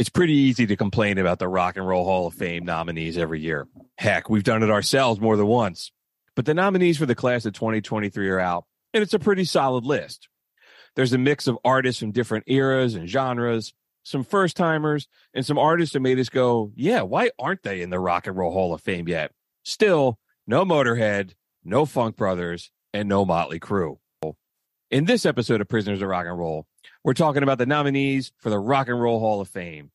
It's pretty easy to complain about the Rock and Roll Hall of Fame nominees every year. Heck, we've done it ourselves more than once. But the nominees for the class of 2023 are out, and it's a pretty solid list. There's a mix of artists from different eras and genres, some first timers, and some artists that made us go, yeah, why aren't they in the Rock and Roll Hall of Fame yet? Still, no Motorhead, no Funk Brothers, and no Motley Crue. In this episode of Prisoners of Rock and Roll, we're talking about the nominees for the Rock and Roll Hall of Fame.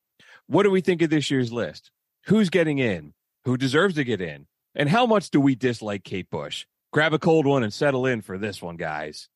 What do we think of this year's list? Who's getting in? Who deserves to get in? And how much do we dislike Kate Bush? Grab a cold one and settle in for this one, guys.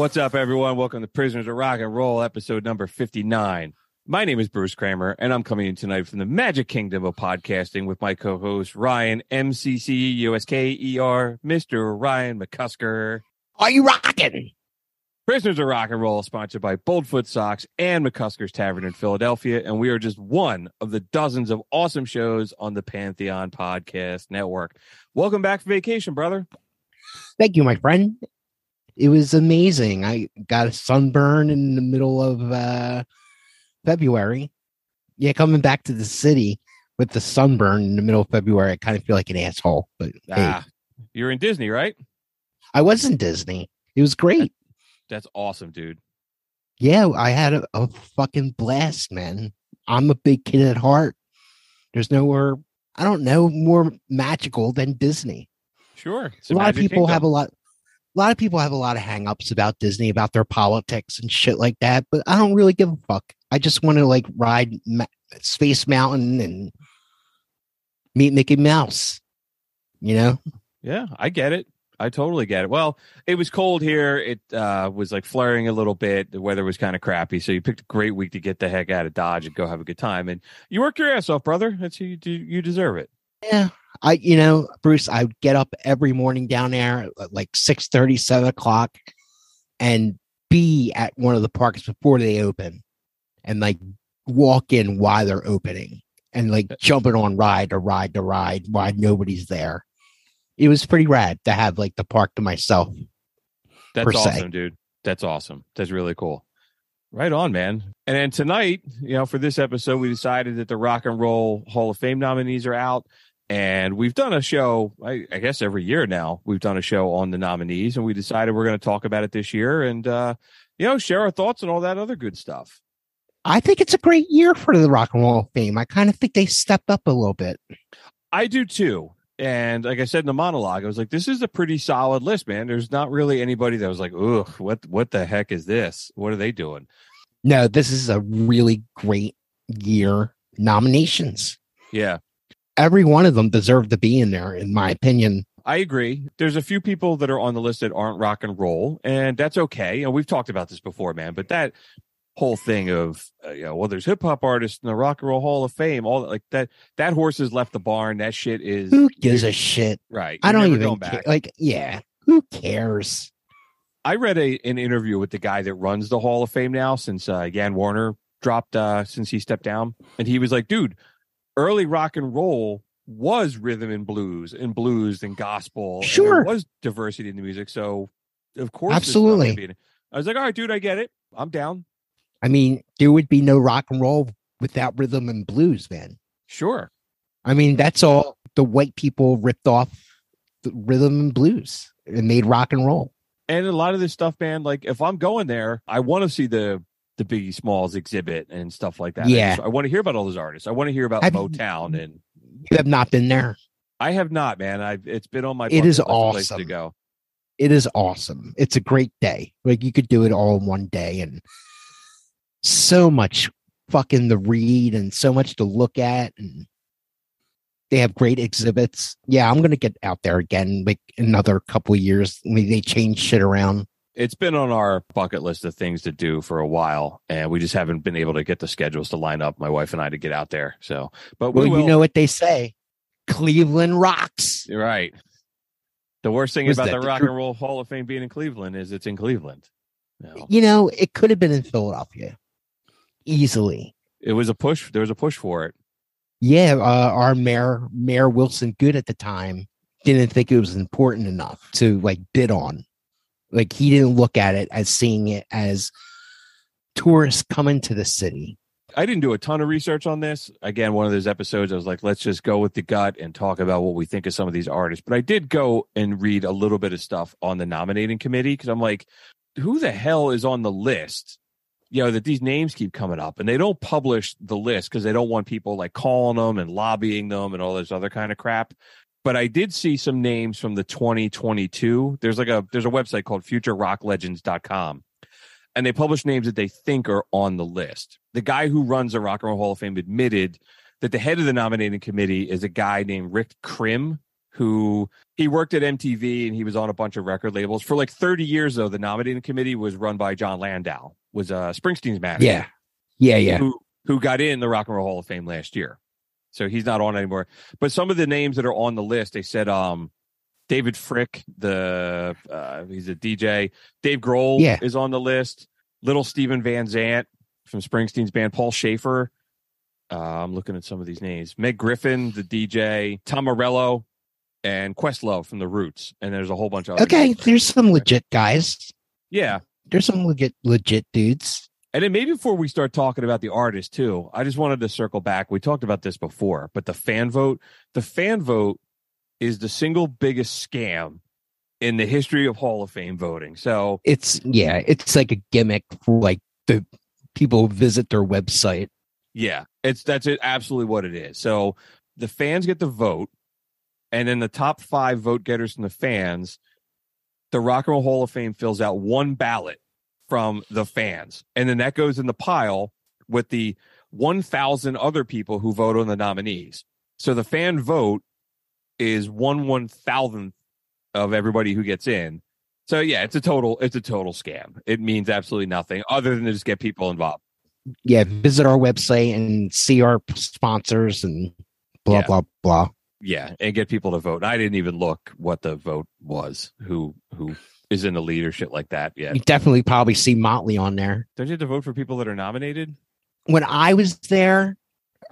What's up, everyone? Welcome to Prisoners of Rock and Roll, episode number 59. My name is Bruce Kramer, and I'm coming in tonight from the Magic Kingdom of podcasting with my co host, Ryan MCCUSKER, Mr. Ryan McCusker. Are you rocking? Prisoners of Rock and Roll sponsored by Boldfoot Socks and McCusker's Tavern in Philadelphia, and we are just one of the dozens of awesome shows on the Pantheon Podcast Network. Welcome back from vacation, brother. Thank you, my friend. It was amazing. I got a sunburn in the middle of uh, February. Yeah, coming back to the city with the sunburn in the middle of February, I kind of feel like an asshole. But hey, Ah, you're in Disney, right? I was in Disney. It was great. That's awesome, dude. Yeah, I had a, a fucking blast, man. I'm a big kid at heart. There's nowhere, I don't know, more magical than Disney. Sure. A lot of people have a lot a lot of people have a lot of hangups about Disney about their politics and shit like that, but I don't really give a fuck. I just want to like ride Ma- Space Mountain and meet Mickey Mouse. You know? Yeah, I get it. I totally get it. Well, it was cold here. It uh, was like flaring a little bit. The weather was kind of crappy, so you picked a great week to get the heck out of Dodge and go have a good time. And you worked your ass off, brother. That's you. Do you deserve it. Yeah. I you know, Bruce, I would get up every morning down there at like 6 7 o'clock and be at one of the parks before they open and like walk in while they're opening and like uh, jumping on ride to ride to ride while nobody's there. It was pretty rad to have like the park to myself. That's per se. awesome, dude. That's awesome. That's really cool. Right on, man. And then tonight, you know, for this episode, we decided that the Rock and Roll Hall of Fame nominees are out. And we've done a show, I, I guess every year now, we've done a show on the nominees, and we decided we're going to talk about it this year and, uh, you know, share our thoughts and all that other good stuff. I think it's a great year for the Rock and Roll of Fame. I kind of think they stepped up a little bit. I do too. And like I said in the monologue, I was like, this is a pretty solid list, man. There's not really anybody that was like, ugh, what, what the heck is this? What are they doing? No, this is a really great year nominations. Yeah. Every one of them deserved to be in there, in my opinion. I agree. There's a few people that are on the list that aren't rock and roll, and that's okay. And we've talked about this before, man. But that whole thing of uh, you know, well, there's hip hop artists in the Rock and Roll Hall of Fame, all that, like that. That horse has left the barn. That shit is Who gives a shit? right. I don't even care. Like, yeah, who cares? I read a an interview with the guy that runs the Hall of Fame now since uh, Jann Wenner dropped uh, since he stepped down, and he was like, dude, early rock and roll was rhythm and blues and blues and gospel. and Sure. there was diversity in the music, so of course, Absolutely. I was like, all right, dude, I get it. I'm down. I mean, there would be no rock and roll without rhythm and blues, man. Sure. I mean, that's all the white people ripped off the rhythm and blues and made rock and roll. And a lot of this stuff, man, like if I'm going there, I want to see the the Biggie Smalls exhibit and stuff like that. I Yeah. just- I, want to hear about all those artists. I want to hear about Have you- Motown and You have not been there. I have not, man. I it's been on my. It is place to awesome. go. It is awesome. It's a great day. Like you could do it all in one day and so much fucking to read and so much to look at and they have great exhibits. Yeah, I'm gonna get out there again, like another couple of years. I mean, they change shit around. It's been on our bucket list of things to do for a while, and we just haven't been able to get the schedules to line up. My wife and I to get out there. So, but we Well, will. you know what they say. Cleveland rocks. You're right. The worst thing about that the Rock and Roll Hall of Fame being in Cleveland is it's in Cleveland. No. You know, it could have been in Philadelphia. Easily. It was a push. There was a push for it. Yeah, uh, our mayor, Mayor Wilson Goode at the time, didn't think it was important enough to like bid on. Like he didn't look at it as seeing it as tourists coming to the city. I didn't do a ton of research on this. Again, one of those episodes, I was like, let's just go with the gut and talk about what we think of some of these artists. But I did go and read a little bit of stuff on the nominating committee because I'm like, who the hell is on the list? You know, that these names keep coming up and they don't publish the list because they don't want people like calling them and lobbying them and all this other kind of crap. But I did see some names from the 2022. There's like a there's a website called futurerocklegends.com and they publish names that they think are on the list. The guy who runs the Rock and Roll Hall of Fame admitted that the head of the nominating committee is a guy named Rick Krim, who he worked at MTV and he was on a bunch of record labels for like 30 years. Though the nominating committee was run by Jon Landau, was uh, Springsteen's manager, Yeah. Yeah, yeah. who who got in the Rock and Roll Hall of Fame last year. So he's not on anymore. But some of the names that are on the list, they said um David Fricke, the uh, he's a DJ. Dave Grohl Yeah. is on the list. Little Steven Van Zant from Springsteen's band. Paul Shaffer. Uh, I'm looking at some of these names. Meg Griffin, the DJ. Tom Morello, and Questlove from the Roots. And there's a whole bunch of other Okay, names. there's some legit guys. Yeah. There's some legit legit dudes. And then maybe before we start talking about the artist too, I just wanted to circle back. We talked about this before, but the fan vote, the fan vote is the single biggest scam in the history of Hall of Fame voting. So It's yeah, it's like a gimmick for like the people who visit their website. yeah, it's that's it, absolutely what it is. So the fans get the vote, and then the top five vote getters from the fans, the Rock and Roll Hall of Fame fills out one ballot from the fans, and then that goes in the pile with the 1,000 other people who vote on the nominees. So the fan vote is one one thousandth of everybody who gets in. So yeah, it's a total it's a total scam. It means absolutely nothing other than to just get people involved. Yeah, visit our website and see our sponsors and blah Yeah. blah blah. Yeah, and get people to vote. I didn't even look what the vote was. Who who is in the leadership like that yet? You definitely probably see Motley on there. Don't you have to vote for people that are nominated? When I was there,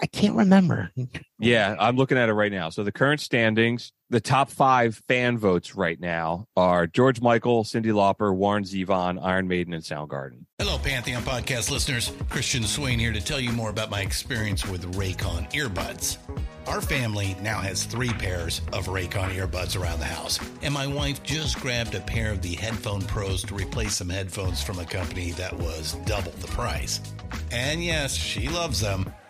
I can't remember. Yeah, I'm looking at it right now. So the current standings, the top five fan votes right now are George Michael, Cyndi Lauper, Warren Zevon, Iron Maiden, and Soundgarden. Hello, Pantheon podcast listeners. Christian Swain here to tell you more about my experience with Raycon earbuds. Our family now has three pairs of Raycon earbuds around the house, and my wife just grabbed a pair of the Headphone Pros to replace some headphones from a company that was double the price. And yes, she loves them.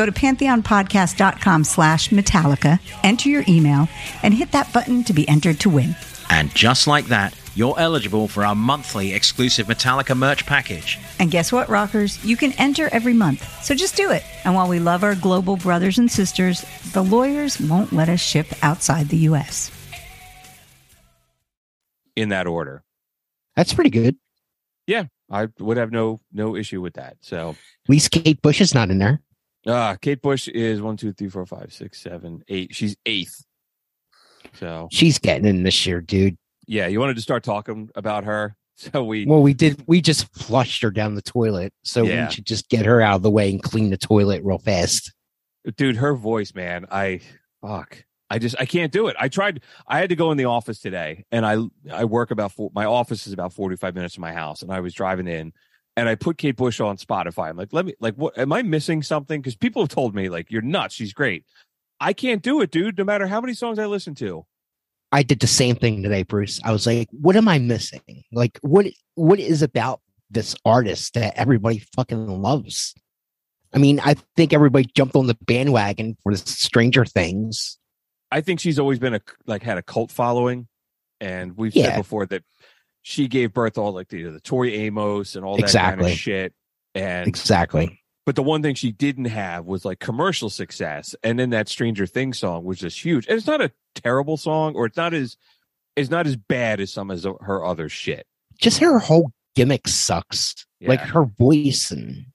Go to pantheonpodcast.com slash Metallica, enter your email, and hit that button to be entered to win. And just like that, you're eligible for our monthly exclusive Metallica merch package. And guess what, rockers? You can enter every month. So just do it. And while we love our global brothers and sisters, the lawyers won't let us ship outside the U.S. in that order. That's pretty good. Yeah, I would have no no issue with that. So At least Kate Bush is not in there. Uh Kate Bush is one, two, three, four, five, six, seven, eight. She's eighth. So She's getting in this year, dude. yeah, you wanted to start talking about her. So we Well, we did. We just flushed her down the toilet, so Yeah. we should just get her out of the way and clean the toilet real fast. dude, her voice, man, I fuck. I just I can't do it. I tried. I had to go in the office today, and I I work about four, my office is about forty five minutes from my house, and I was driving in, and I put Kate Bush on Spotify. I'm like, let me like, what am I missing something? Because people have told me like, you're nuts. She's great. I can't do it, dude. No matter how many songs I listen to. I did the same thing today, Bruce. I was like, "What am I missing? Like, what what is about this artist that everybody fucking loves?" I mean, I think everybody jumped on the bandwagon for the Stranger Things. I think she's always been a like had a cult following, and we've Yeah. said before that she gave birth to all like the the Tori Amos and all that kind of shit. And Exactly. but the one thing she didn't have was like commercial success, and then that Stranger Things song was just huge. And it's not a terrible song, or it's not as it's not as bad as some of her other shit. Just her whole gimmick sucks. Like her voice and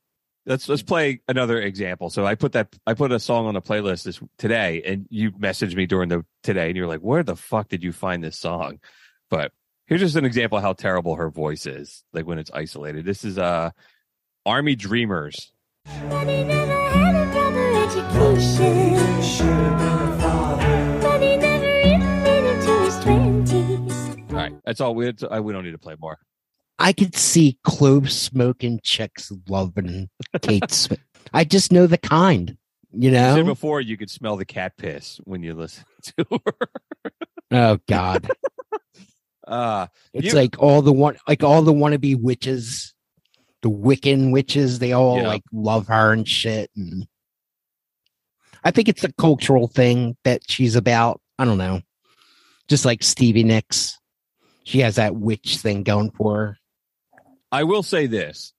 Let's let's play another example. So I put that I put a song on the playlist this today, and you messaged me during the today, and you're like, "Where the fuck did you find this song?" But here's just an example of how terrible her voice is, like when it's isolated. This is uh Army Dreamers. But never had a proper education. But never even made it to his twenties. All right, that's all we I, we don't need to play more. I could see clove smoking chicks loving Kate Smith. I just know the kind, you You said know? before you could smell the cat piss when you listen to her. Oh God. Uh It's You- like all the one like all the wannabe witches, the Wiccan witches, they all Yeah. like love her and shit. And I think it's a cultural thing that she's about. I don't know. Just like Stevie Nicks. She has that witch thing going for her. I will say this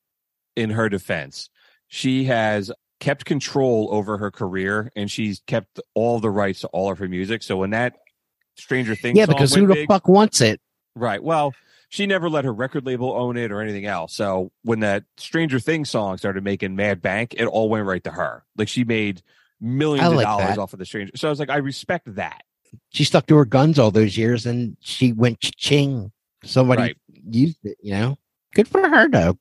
in her defense. She has kept control over her career and she's kept all the rights to all of her music. So when that Stranger Things Yeah, because who the big- fuck wants it? Right. Well, she never let her record label own it or anything else. So when that Stranger Things song started making mad bank, it all went right to her. Like she made millions I of dollars that. off of the Stranger. So I was like, I respect that. She stuck to her guns all those years and she went ching. Somebody Right. used it, you know? Good for her though.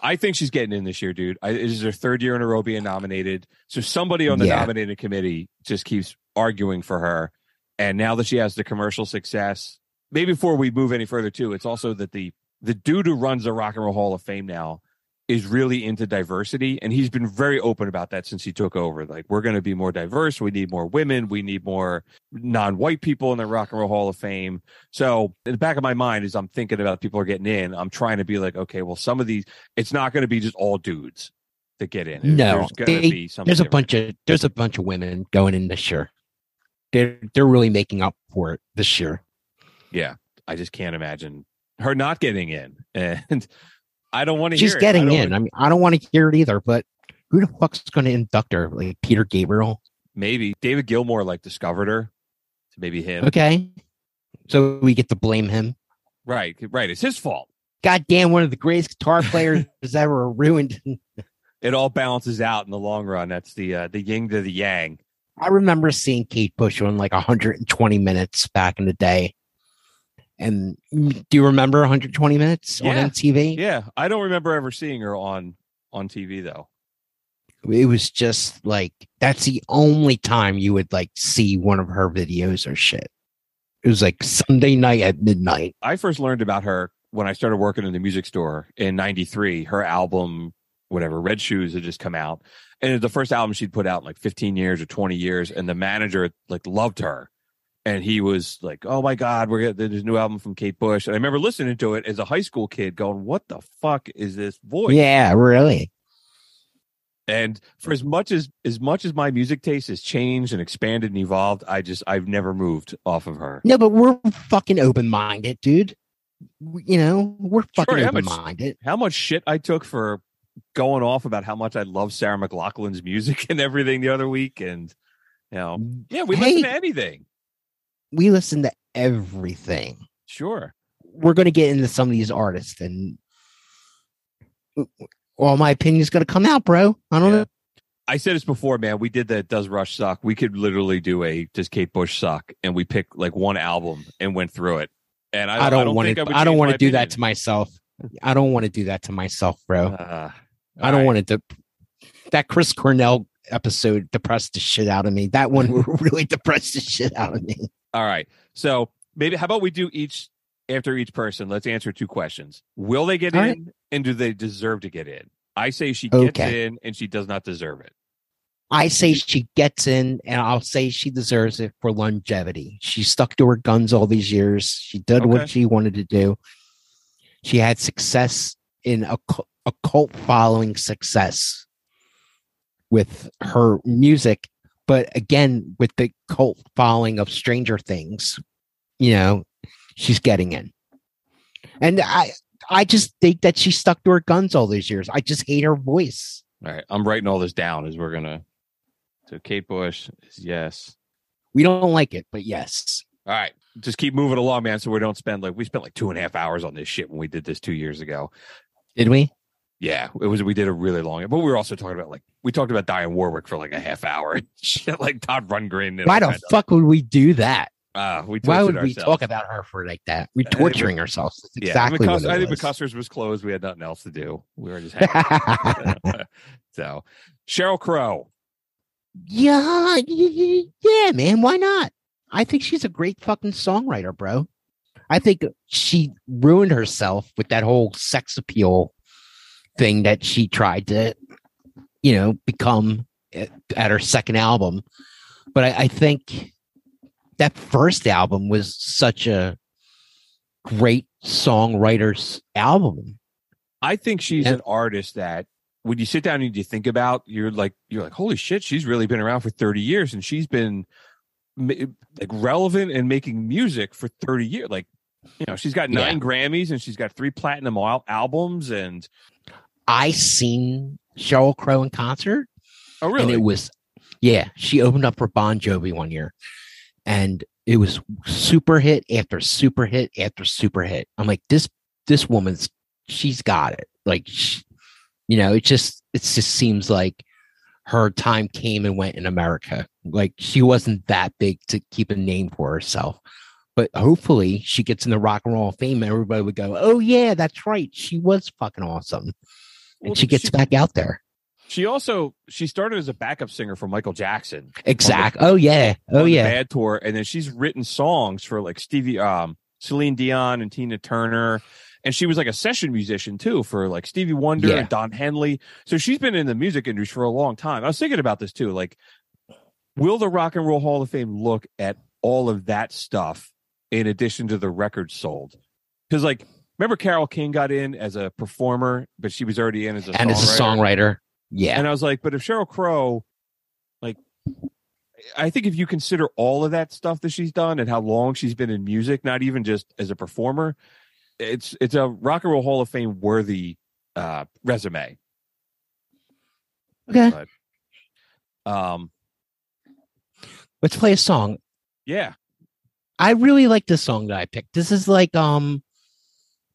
I think she's getting in this year, dude. I, it is her third year in a row being nominated. So somebody on the Yeah. nominated committee just keeps arguing for her. And now that she has the commercial success, maybe before we move any further too, it's also that the the dude who runs the Rock and Roll Hall of Fame now is really into diversity, and he's been very open about that since he took over. Like, we're going to be more diverse. We need more women. We need more non-white people in the Rock and Roll Hall of Fame. So, in the back of my mind, as I'm thinking about people are getting in, I'm trying to be like, okay, well, some of these, it's not going to be just all dudes that get in. No, there's they-. There's a different. bunch of there's a bunch of women going in this year. They're they're really making up for it this year. Yeah, I just can't imagine her not getting in, and I don't want to. She's hear it. I getting in. wanna- I mean, I don't want to hear it either, but who the fuck's going to induct her? Like Peter Gabriel? maybe David Gilmour like discovered her. So maybe him. Okay, so we get to blame him. Right, right. It's his fault. Goddamn, one of the greatest guitar players ever ruined. It all balances out in the long run. That's the uh, the yin to the yang. I remember seeing Kate Bush on like 120 minutes back in the day. And do you remember 120 minutes Yeah. on MTV? Yeah, I don't remember ever seeing her on on TV though. it was just like that's the only time you would like see one of her videos or shit. It was like Sunday night at midnight. I first learned about her when I started working in the music store in 93. Her album, whatever, Red Shoes had just come out. And it was the first album she'd put out in like 15 years or 20 years. And the manager like loved her. And he was like, Oh my God, we're getting this new album from Kate Bush. And I remember listening to it as a high school kid going, What the fuck is this voice? Yeah, really. And for as much as as much as my music taste has changed and expanded and evolved, I just I've never moved off of her. No, but we're fucking open minded, dude. You know, we're fucking but- open minded. how much shit I took for going off about how much I love Sarah McLachlan's music and everything the other week. And, you know, mm, yeah, we Hey. listen to anything. We listen to everything. Sure. We're going to get into some of these artists, and all my opinion's going to come out, bro. I don't Yeah. know. I said this before, man. We did that. Does Rush suck? We could literally do a Does Kate Bush suck? And we picked like one album and went through it. And I, don't, want to. I don't want to do that to myself. I don't want to do that to myself, bro. Uh, I don't want to. That Chris Cornell episode depressed the shit out of me. That one really depressed the shit out of me. All right. So maybe how about we do each after each person? Let's answer two questions. Will they get All in right. and do they deserve to get in? I say she gets Okay. in and she does not deserve it. I say she gets in, and I'll say she deserves it for longevity. She stuck to her guns all these years. She did Okay. what she wanted to do. She had success in a, a cult following success with her music, but again, with the cult following of Stranger Things, you know, she's getting in. And I, I just think that she stuck to her guns all these years. I just hate her voice. All right. I'm writing all this down as we're gonna so Kate Bush is yes. We don't like it, but yes. All right. Just keep moving along, man, so we don't spend like we spent like two and a half hours on this shit when we did this two years ago. Did we? Yeah, it was we did a really long but we were also talking about like we talked about Diane Warwick for like a half hour. shit like Todd Rundgren and Why the kinds of- fuck would we do that? Uh, we Why would we talk about her for like that? We're torturing ourselves. That's Yeah, exactly because I think was. McCusker's was closed. We had nothing else to do. We were just hanging. so Sheryl Crow. yeah, yeah, man. Why not? I think she's a great fucking songwriter, bro. I think she ruined herself with that whole sex appeal thing that she tried to, you know, become at, her second album. But I, I think that first album was such a great songwriter's album. I think she's Yeah. an artist that when you sit down and you think about, you're like, you're like, holy shit, she's really been around for 30 years and she's been eh, like relevant and making music for 30 years. Like, you know, she's got Yeah. nine Grammys and she's got three platinum al- albums. And I seen Sheryl Crow in concert, oh, really? and it was, yeah, she opened up for Bon Jovi one year, and it was super hit after super hit after super hit. I'm like, this this woman's she's got it. Like, sh you know, it just it just seems like her time came and went in America. Like she wasn't that big to keep a name for herself. But hopefully she gets in the rock and roll of fame and everybody would go, Oh yeah, that's right. She was fucking awesome. And she gets she- back out there. She also she started as a backup singer for Michael Jackson. Exact. Oh yeah. Oh yeah. Bad tour, and then she's written songs for like Stevie, um, Celine Dion, and Tina Turner, and she was like a session musician too for like Stevie Wonder Yeah. and Don Henley. So she's been in the music industry for a long time. I was thinking about this too. Like, will the Rock and Roll Hall of Fame look at all of that stuff in addition to the records sold? Because like, remember Carole King got in as a performer, but she was already in as a and as a songwriter. Yeah. and I was like, but if Sheryl Crow, like, I think if you consider all of that stuff that she's done and how long she's been in music, not even just as a performer, it's it's a Rock and Roll Hall of Fame worthy uh, resume. okay. But, um, Let's play a song. yeah, I really like this song that I picked. This is like um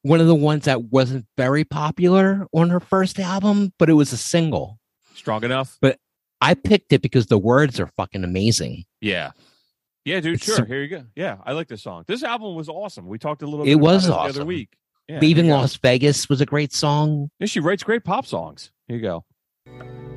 one of the ones that wasn't very popular on her first album, but it was a single. strong enough. But I picked it because the words are fucking amazing. Yeah, yeah, dude. It's Sure, so- here you go. Yeah, I like this song. This album was awesome. We talked a little. It was about the other awesome. week. Yeah, Leaving here you go. Las Vegas was a great song. Yeah, she writes great pop songs. Here you go.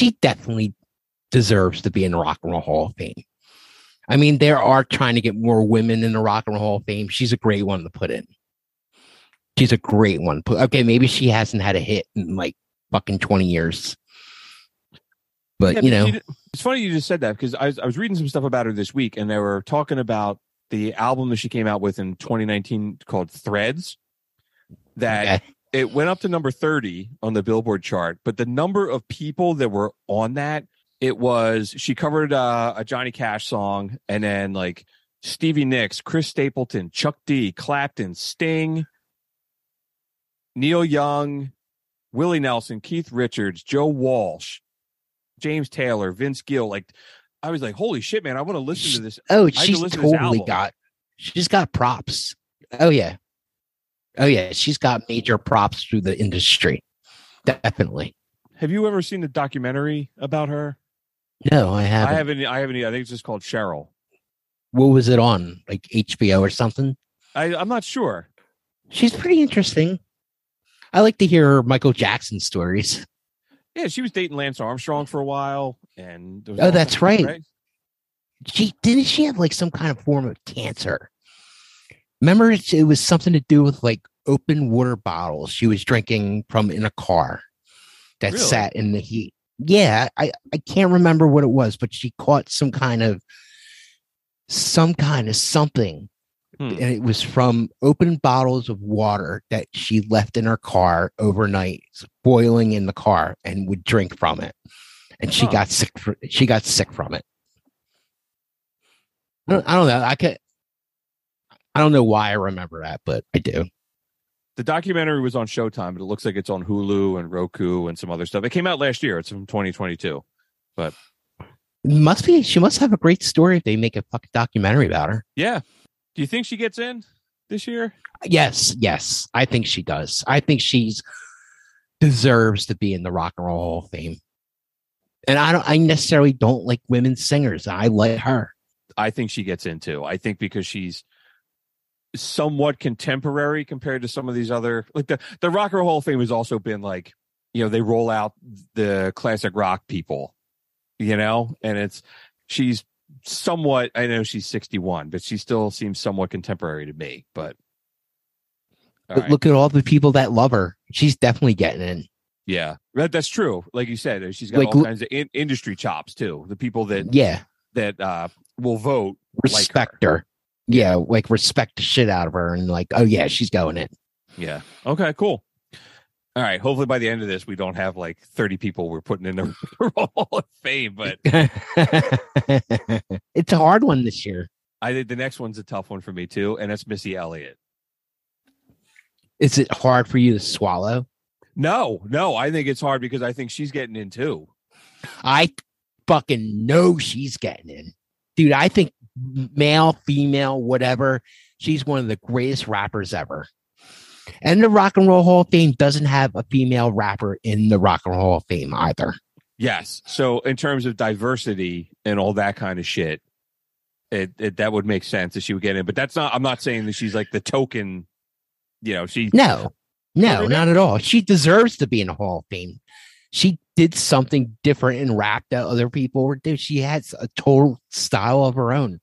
She definitely deserves to be in the Rock and Roll Hall of Fame. I mean, there are trying to get more women in the Rock and Roll Hall of Fame. She's a great one to put in. She's a great one. Okay, maybe she hasn't had a hit in like fucking 20 years. But Yeah, you know, did- it's funny you just said that because I was, I was reading some stuff about her this week, and they were talking about the album that she came out with in 2019 called Threads. That okay. It went up to number 30 on the Billboard chart, but the number of people that were on that, it was she covered uh, a Johnny Cash song, and then like Stevie Nicks, Chris Stapleton, Chuck D, Clapton, Sting, Neil Young, Willie Nelson, Keith Richards, Joe Walsh, James Taylor, Vince Gill. Like, I was like, holy shit, man! I want to listen to this. oh, she's to totally got she's got props. Oh yeah. Oh yeah, she's got major props through the industry. Definitely. Have you ever seen the documentary about her? No, I haven't. I haven't. I haven't. I think it's just called Sheryl. What was it on? Like HBO or something? I, I'm not sure. She's pretty interesting. I like to hear Michael Jackson stories. Yeah, she was dating Lance Armstrong for a while, and Oh, that's of- right. She didn't she have like some kind of form of cancer? Remember it, it was something to do with like open water bottles she was drinking from in a car that Really? sat in the heat. Yeah, I, I can't remember what it was, but she caught some kind of some kind of something. Hmm. And it was from open bottles of water that she left in her car overnight, boiling in the car, and would drink from it. And she Huh. got sick. fr- She got sick from it. I don't, I don't know. I could. I don't know why I remember that, but I do. The documentary was on Showtime, but it looks like it's on Hulu and Roku and some other stuff. It came out last year. It's from 2022. It must be. She must have a great story if they make a fucking documentary about her. Yeah. Do you think she gets in this year? Yes, yes, I think she does. I think she's deserves to be in the Rock and Roll Hall of Fame. And I don't. I necessarily don't like women singers. I like her. I think she gets in too. I think because she's somewhat contemporary compared to some of these other like the the Rock and Roll Hall of Fame has also been like you know they roll out the classic rock people, you know, and it's she's somewhat. I know she's sixty one, but she still seems somewhat contemporary to me. But But right. look at all the people that love her. She's definitely getting in. yeah, that, that's true. Like you said, she's got Like, all kinds of in, industry chops too. The people that Yeah, that uh will vote respect her. Yeah, like respect the shit out of her, and like, oh yeah, she's going in. Yeah. Okay, cool. All right. Hopefully by the end of this, we don't have like 30 people we're putting in the Hall of Fame, but it's a hard one this year. I think the next one's a tough one for me too, and that's Missy Elliott. Is it hard for you to swallow? No, no, I think it's hard because I think she's getting in too. I fucking know she's getting in. Dude, I think male, female, whatever, she's one of the greatest rappers ever. And the Rock and Roll Hall of Fame doesn't have a female rapper in the Rock and Roll Hall of Fame either. Yes. So in terms of diversity and all that kind of shit, it, it that would make sense that she would get in. But that's not. I'm not saying that she's like the token. You know, she. No, no, not at all. She deserves to be in the Hall of Fame. She did something different in rap that other people were doing. She has a total style of her own.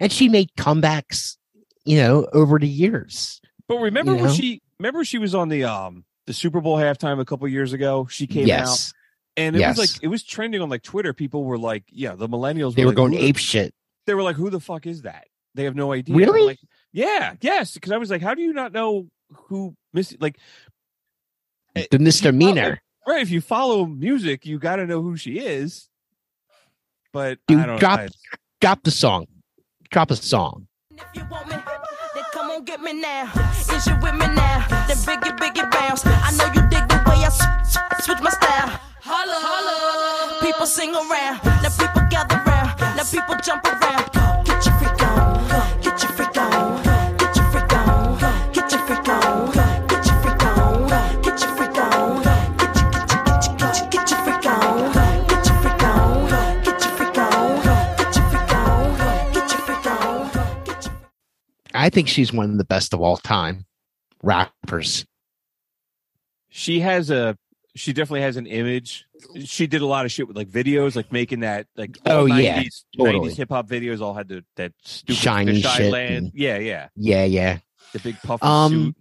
And she made comebacks, you know, over the years. But remember You when know? she? Remember she was on the um the Super Bowl halftime a couple years ago. She came out and it Yes. was like it was trending on like Twitter. People were like, "Yeah, the millennials." They were like, going "Who the ape shit. they were like, "Who the fuck is that?" They have no idea. Really? Like, yeah, yes. Because I was like, "How do you not know who Miss?" Like, Eh, The misdemeanor. right? If you follow music, you got to know who she is. But Dude, I don't. drop- I, Drop the song. Drop a song. Holla, holla. People sing around. Now people gather round. Now people jump around. Get your freak I think she's one of the best of all time rappers. she has a she definitely has an image. She did a lot of shit with like videos, like making that like Oh, all yeah, 90s, totally. 90s hip hop videos all had the, that stupid Shiny shit land. and- Yeah, yeah. Yeah, yeah. The big puffy Um, suit.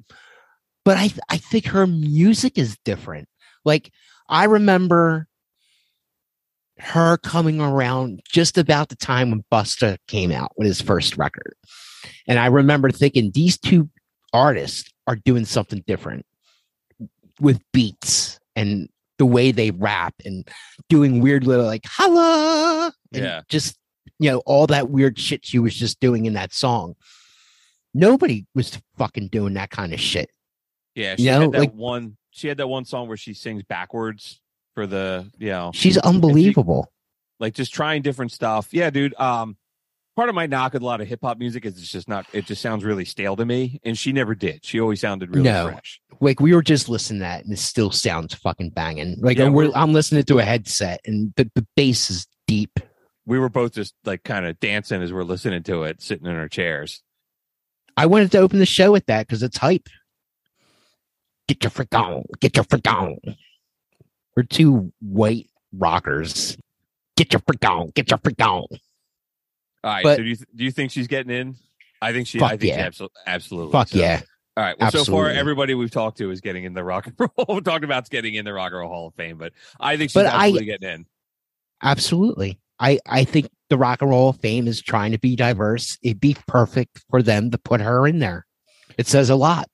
but I I think her music is different. Like I remember her coming around just about the time when Busta came out with his first record. And I remember thinking these two artists are doing something different with beats and the way they rap and doing weird little like holla and Yeah. just you know all that weird shit she was just doing in that song. Nobody was fucking doing that kind of shit. Yeah, she you know, had that like- one. She had that one song where she sings backwards for the you know, She's unbelievable. like just trying different stuff. Yeah, dude. Um, part of my knock with a lot of hip hop music is it's just not. It just sounds really stale to me, and she never did. She always sounded really No. fresh. Like we were just listening to that, and it still sounds fucking banging. Like Yeah, we're, we're- I'm listening to a headset, and the, the bass is deep. We were both just like kind of dancing as we're listening to it, sitting in our chairs. I wanted to open the show with that because it's hype. Get your freak on, get your freak on. We're two white rockers. Get your freak on, get your freak on. All right. But- so do you th- do you think she's getting in? I think she. I think yeah. she absol- absolutely. Fuck So- yeah. All right. Well, so far everybody we've talked to is getting in the rock and roll. We've talked about getting in the rock and roll Hall of Fame, but I think she's But I- absolutely getting in. Absolutely. I, I think the Rock and Roll of Fame is trying to be diverse. It'd be perfect for them to put her in there. It says a lot.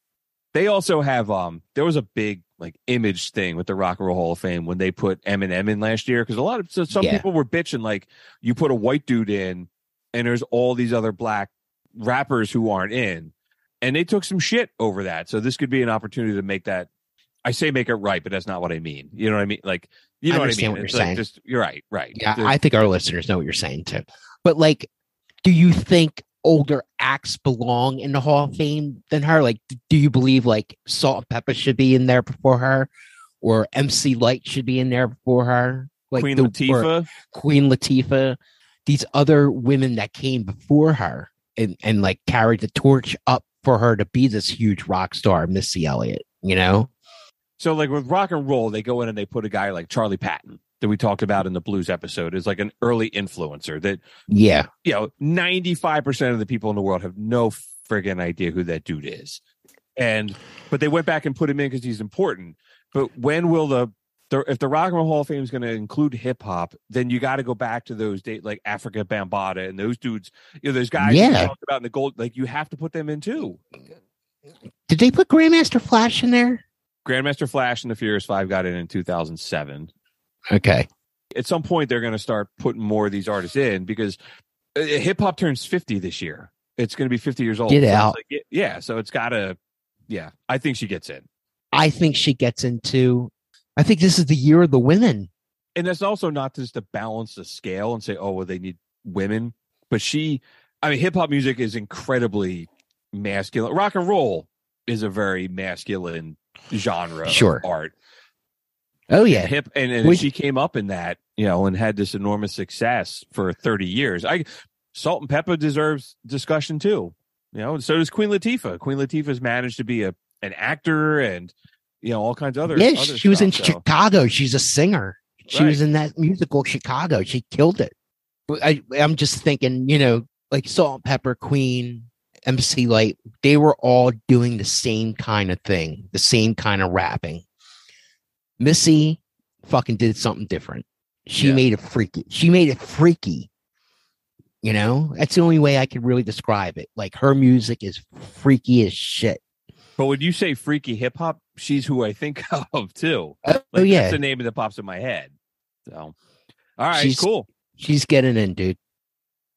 They also have um there was a big like image thing with the Rock and Roll Hall of Fame when they put Eminem in last year because a lot of so some Yeah. people were bitching like you put a white dude in and there's all these other black rappers who aren't in and they took some shit over that. So this could be an opportunity to make that I say make it right, but that's not what I mean. You know what I mean? Like you I know what I mean? what you're like saying. just you're right, right. Yeah, The- I think our listeners know what you're saying too. But like, do you think older acts belong in the Hall of Fame than her? Like, do you believe like Salt-N-Pepa should be in there before her, or MC Lyte should be in there before her? Like Queen the- Latifah. Queen Latifah, these other women that came before her and and like carried the torch up for her to be this huge rock star, Missy Elliott. You know? So like with rock and roll, they go in and they put a guy like Charley Patton that we talked about in the blues episode is like an early influencer that Yeah, you know 95% of the people in the world have no friggin' idea who that dude is. And but they went back and put him in because he's important. But when will the, the if the Rock and Roll Hall of Fame is going to include hip hop, then you got to go back to those days like Afrika Bambaataa and those dudes. You know, those guys you Yeah. talked about in the gold. Like you have to put them in too. did they put Grandmaster Flash in there? Grandmaster Flash and the Furious Five got in in 2007. Okay. at some point they're going to start putting more of these artists in because uh, hip hop turns 50 this year. It's going to be 50 years old. Get So out. like, yeah, so it's got to yeah, I think she gets in. I think she gets into. I think this is the year of the women. And that's also not just to balance the scale and say, "Oh, well they need women." But she I mean hip hop music is incredibly masculine. Rock and roll is a very masculine genre of Sure. art. Oh yeah, And hip and, and Would- she came up in that, you know, and had this enormous success for 30 years. I Salt-N-Pepa deserves discussion too. You know, and so does Queen Latifah. Queen Latifah's managed to be a an actor and you know all kinds of other. yeah. other She was in so- Chicago. She's a singer. She Right. was in that musical Chicago. She killed it. I, I'm just thinking, you know, like Salt-N-Pepa, Queen, MC Lyte. They were all doing the same kind of thing, the same kind of rapping. Missy fucking did something different. She Yeah. made it freaky. She made it freaky. You know, that's the only way I could really describe it. Like her music is freaky as shit. But when you say freaky hip hop, she's who I think of too. Oh, Like, oh yeah, that's the name that pops in my head. So, all right, She's- cool. she's getting in, dude.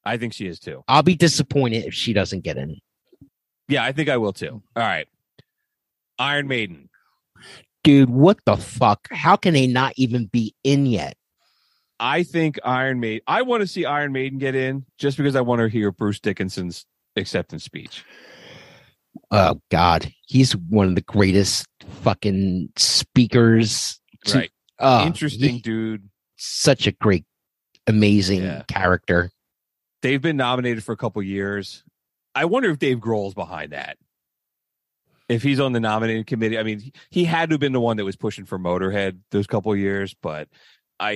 I think she is too. I'll be disappointed if she doesn't get in. Yeah, I think I will too. All right, Iron Maiden. Dude, what the fuck? How can they not even be in yet? I think Iron Maiden. I want to see Iron Maiden get in just because I want to hear Bruce Dickinson's acceptance speech. Oh God, he's one of the greatest fucking speakers. to- Right. Oh, Interesting he- dude. such a great, amazing Yeah. character. They've been nominated for a couple years. I wonder if Dave Grohl's behind that. If he's on the nominating committee, I mean, he- he had to have been the one that was pushing for Motorhead those couple of years. But I,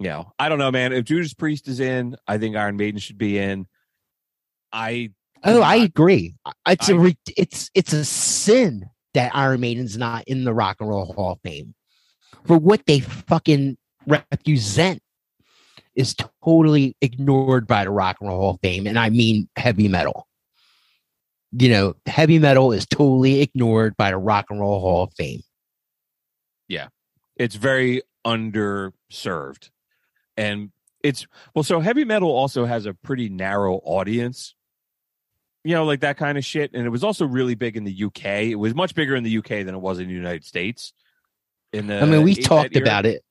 you know, I don't know, man. If Judas Priest is in, I think Iron Maiden should be in. I Oh, I I- agree. It's a I- re- it's it's a sin that Iron Maiden's not in the Rock and Roll Hall of Fame for what they fucking represent is totally ignored by the Rock and Roll Hall of Fame, and I mean heavy metal. You know, heavy metal is totally ignored by the Rock and Roll Hall of Fame. Yeah. It's very underserved and it's well so heavy metal also has a pretty narrow audience you know like that kind of shit and it was also really big in the uk it was much bigger in the uk than it was in the united states in the I mean, we talked era. about it.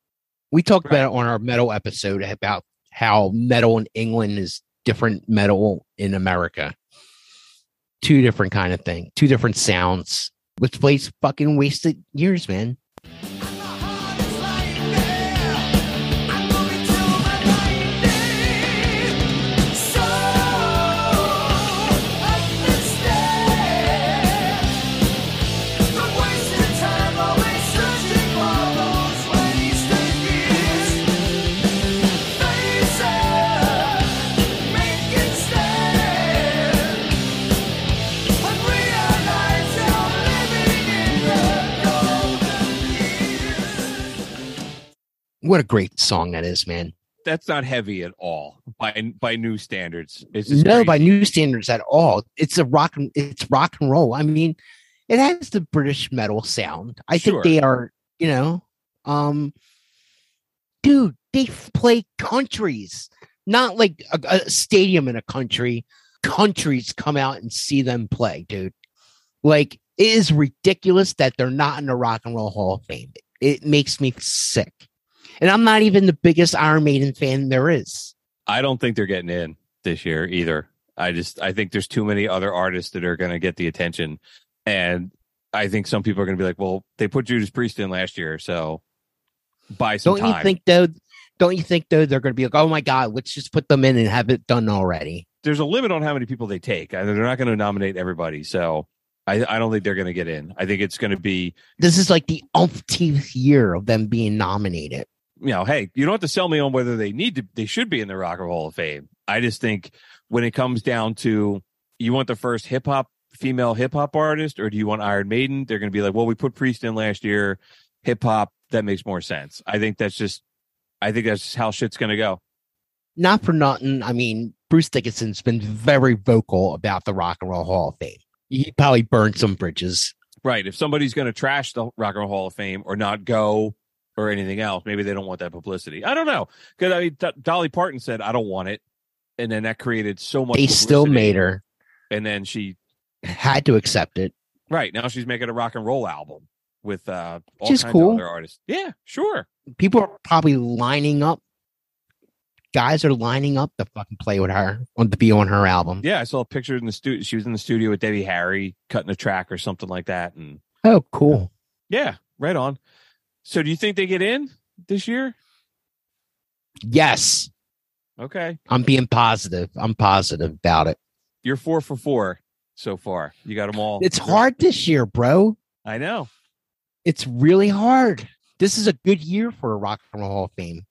We talked Right. about it on our metal episode about how metal in England is different metal in America. Two different kind of thing, two different sounds. Which place fucking wasted years, man. What a great song that is, man. that's not heavy at all by by new standards it's No, crazy. by new standards at all. It's a rock and it's rock and roll. I mean, it has the British metal sound. I Sure. think they are, you know, um dude, they play countries, not like a, a stadium in a country. Countries come out and see them play, dude. Like it is ridiculous that they're not in the Rock and Roll Hall of Fame. It makes me sick. And I'm not even the biggest Iron Maiden fan there is. I don't think they're getting in this year either. I just I think there's too many other artists that are going to get the attention, and I think some people are going to be like, "Well, they put Judas Priest in last year, so buy some Don't time." you think though? Don't you think though they're going to be like, oh my god, let's just put them in and have it done already? there's a limit on how many people they take. and They're not going to nominate everybody, so I I don't think they're going to get in. I think it's going to be This is like the umpteenth year of them being nominated. You know, hey, you don't have to sell me on whether they need to, they should be in the Rock and Roll Hall of Fame. I just think when it comes down to you want the first hip hop female hip hop artist, or do you want Iron Maiden? They're going to be like, well, we put Priest in last year, hip hop. That makes more sense. I think that's just, I think that's how shit's going to go. Not for nothing. I mean, Bruce Dickinson's been very vocal about the Rock and Roll Hall of Fame. He probably burned some bridges. Right. If somebody's going to trash the Rock and Roll Hall of Fame or not go or anything else, maybe they don't want that publicity. I don't know. Because I mean, D- Dolly Parton said, I don't want it. And then that created so much. They still made her And then she had to accept it. Right now, she's making a rock and roll album with uh, all Which kinds cool. of other artists. Yeah, sure. People are probably lining up. Guys are lining up to fucking play with her on to be on her album. Yeah, I saw a picture in the studio. She was in the studio with Debbie Harry cutting a track or something like that. And Oh, cool. yeah, right on. So, do you think they get in this year? Yes, Okay, I'm being positive. I'm positive about it. you're four for four so far. You got them all. It's hard this year, bro. I know. It's really hard. This is a good year for a Rock and Roll Hall of Fame.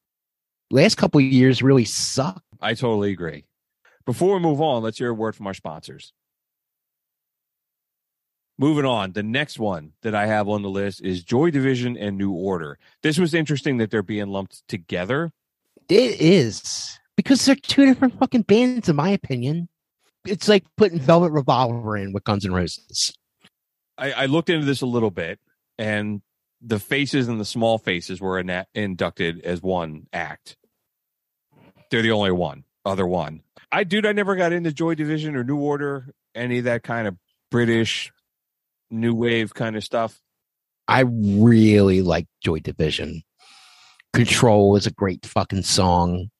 Last couple of years really sucked. I totally agree. Before we move on, let's hear a word from our sponsors. Moving on, the next one that I have on the list is Joy Division and New Order. This was interesting that they're being lumped together. It is because they're two different fucking bands, in my opinion. It's like putting Velvet Revolver in with Guns N' Roses. I, I looked into this a little bit, and the faces and the small faces were ina- inducted as one act. They're the only one, other one. I dude, I never got into Joy Division or New Order, any of that kind of British new wave kind of stuff. I really like Joy Division. Control is a great fucking song.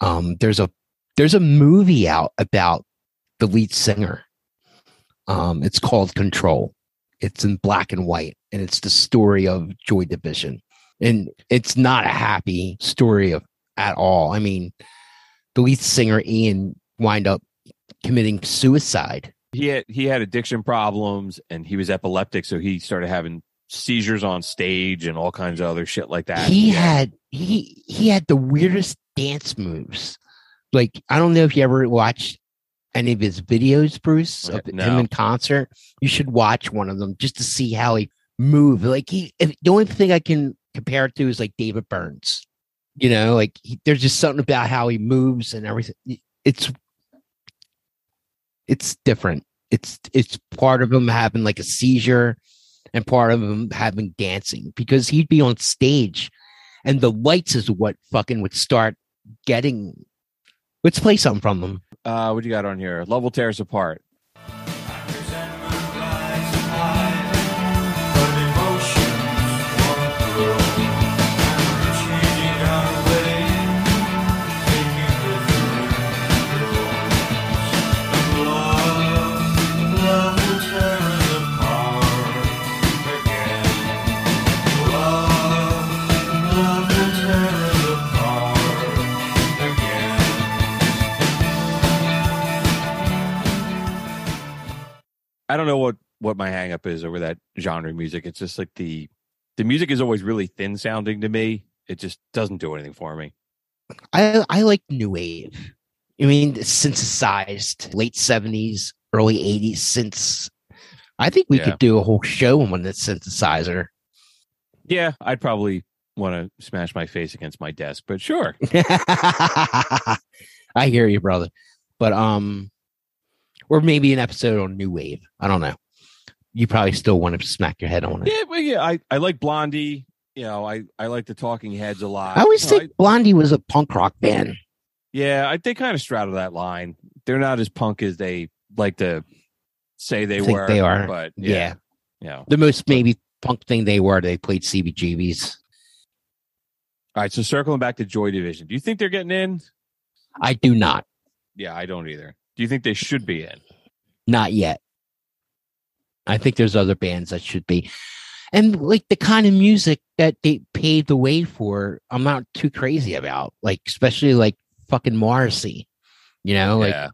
Um, there's a there's a movie out about the lead singer. Um, it's called Control. It's in black and white, and it's the story of Joy Division. And it's not a happy story of at all. I mean, the lead singer Ian wind up committing suicide he had he had addiction problems and he was epileptic, so he started having seizures on stage and all kinds of other shit like that. he Yeah. had he he had the weirdest dance moves. Like I don't know if you ever watched any of his videos, Bruce, uh, of No. him in concert. You should watch one of them just to see how he moved. Like he, if, the only thing I can compare it to is like David Burns. You know, like he, there's just something about how he moves and everything. It's it's different. It's it's part of him having like a seizure and part of him having dancing because he'd be on stage and the lights is what fucking would start getting. Let's play something from them. Uh, what you got on here? Love Will Tear Us Apart. I don't know what what my hang up is over that genre of music. It's just like the the music is always really thin sounding to me. It just doesn't do anything for me. I I like new wave. I mean, it's synthesized late seventies, early eighties. Since I think we Yeah. could do a whole show on the synthesizer. Yeah, I'd probably want to smash my face against my desk, but sure. I hear you, brother. But um, or maybe an episode on new wave. I don't know. You probably still want to smack your head on it. Yeah, but yeah, I, I like Blondie. You know, I, I like the Talking Heads a lot. I always You know, think Blondie was a punk rock band. yeah, I, they kind of straddle that line. They're not as punk as they like to say they Think were. they are. but Yeah. yeah, you know. The most maybe punk thing they were, they played CBGBs. All right, so circling back to Joy Division, do you think they're getting in? I do not. Yeah, I don't either. Do you think they should be in? Not yet. I think there's other bands that should be. And like the kind of music that they paved the way for, I'm not too crazy about. Like, especially like fucking Morrissey. You know, like yeah,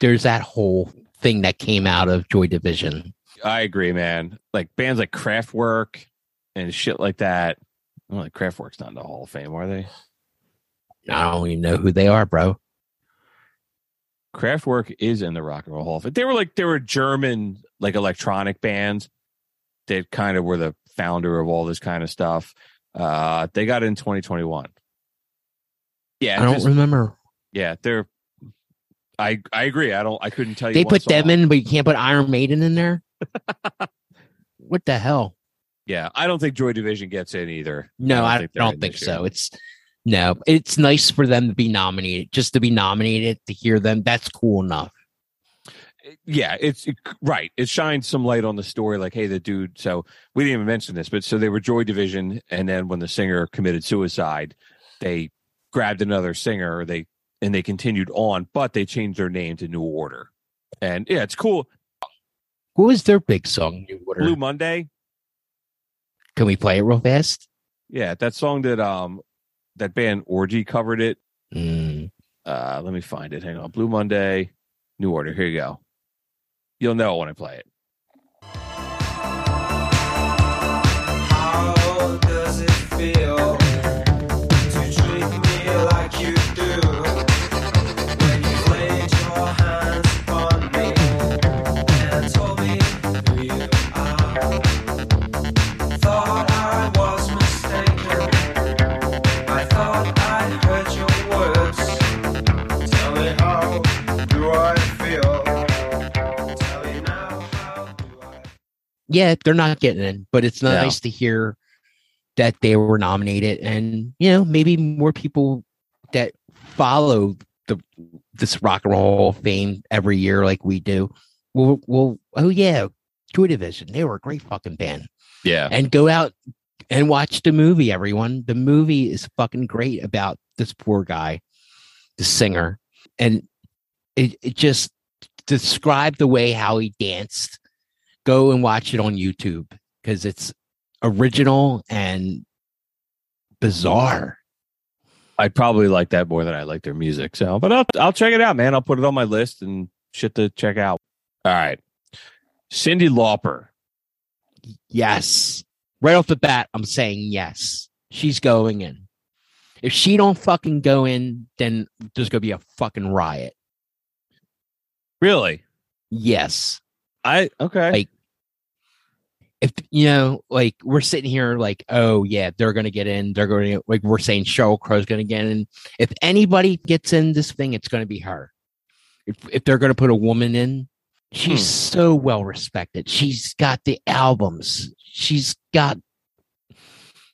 there's that whole thing that came out of Joy Division. I agree, man. Like bands like Kraftwerk and shit like that. Well, like Kraftwerk's not in the Hall of Fame, are they? I don't even know who they are, bro. Kraftwerk is in the Rock and Roll Hall of Fame. They were like they were German like electronic bands that kind of were the founder of all this kind of stuff. Uh, they got in 2021. Yeah, I don't just- remember. yeah, they're. I I agree. I don't. I couldn't tell you. They put them in, but you can't put Iron Maiden in there. what the hell? Yeah, I don't think Joy Division gets in either. No, I, think I don't think so. It's no, it's nice for them to be nominated. Just to be nominated, to hear them, that's cool enough. yeah, it's it- right. It shines some light on the story. Like, hey, the dude. So we didn't even mention this, but so they were Joy Division, and then when the singer committed suicide, they grabbed another singer. They and they continued on, but they changed their name to New Order. And yeah, it's cool. What was their big song? New Order? Blue Monday. Can we play it real fast? Yeah, that song that um that band Orgy covered it. Mm. Uh, let me find it. Hang on. Blue Monday, New Order. Here you go. You'll know when I play it. Yeah, they're not getting in, but it's nice to hear that they were nominated, and you know, maybe more people that follow the this Rock and Roll Hall of Fame every year, like we do, will will oh yeah, Joy Division, they were a great fucking band. Yeah. and go out and watch the movie everyone the movie is fucking great about this poor guy the singer and it, it just described the way how he danced go and watch it on youtube because it's original and bizarre I'd probably like that more than I like their music. So, but I'll I'll check it out, man. I'll put it on my list and shit to check out. All right. Cyndi Lauper. Yes. Right off the bat, I'm saying yes. She's going in. If she don't fucking go in, then there's gonna be a fucking riot. Really? Yes. I okay. Like- If you know, like we're sitting here like, oh yeah, they're gonna get in. They're going to like we're saying Sheryl Crow's gonna get in. If anybody gets in this thing, it's gonna be her. If if they're gonna put a woman in, she's Hmm. so well respected. She's got the albums. She's got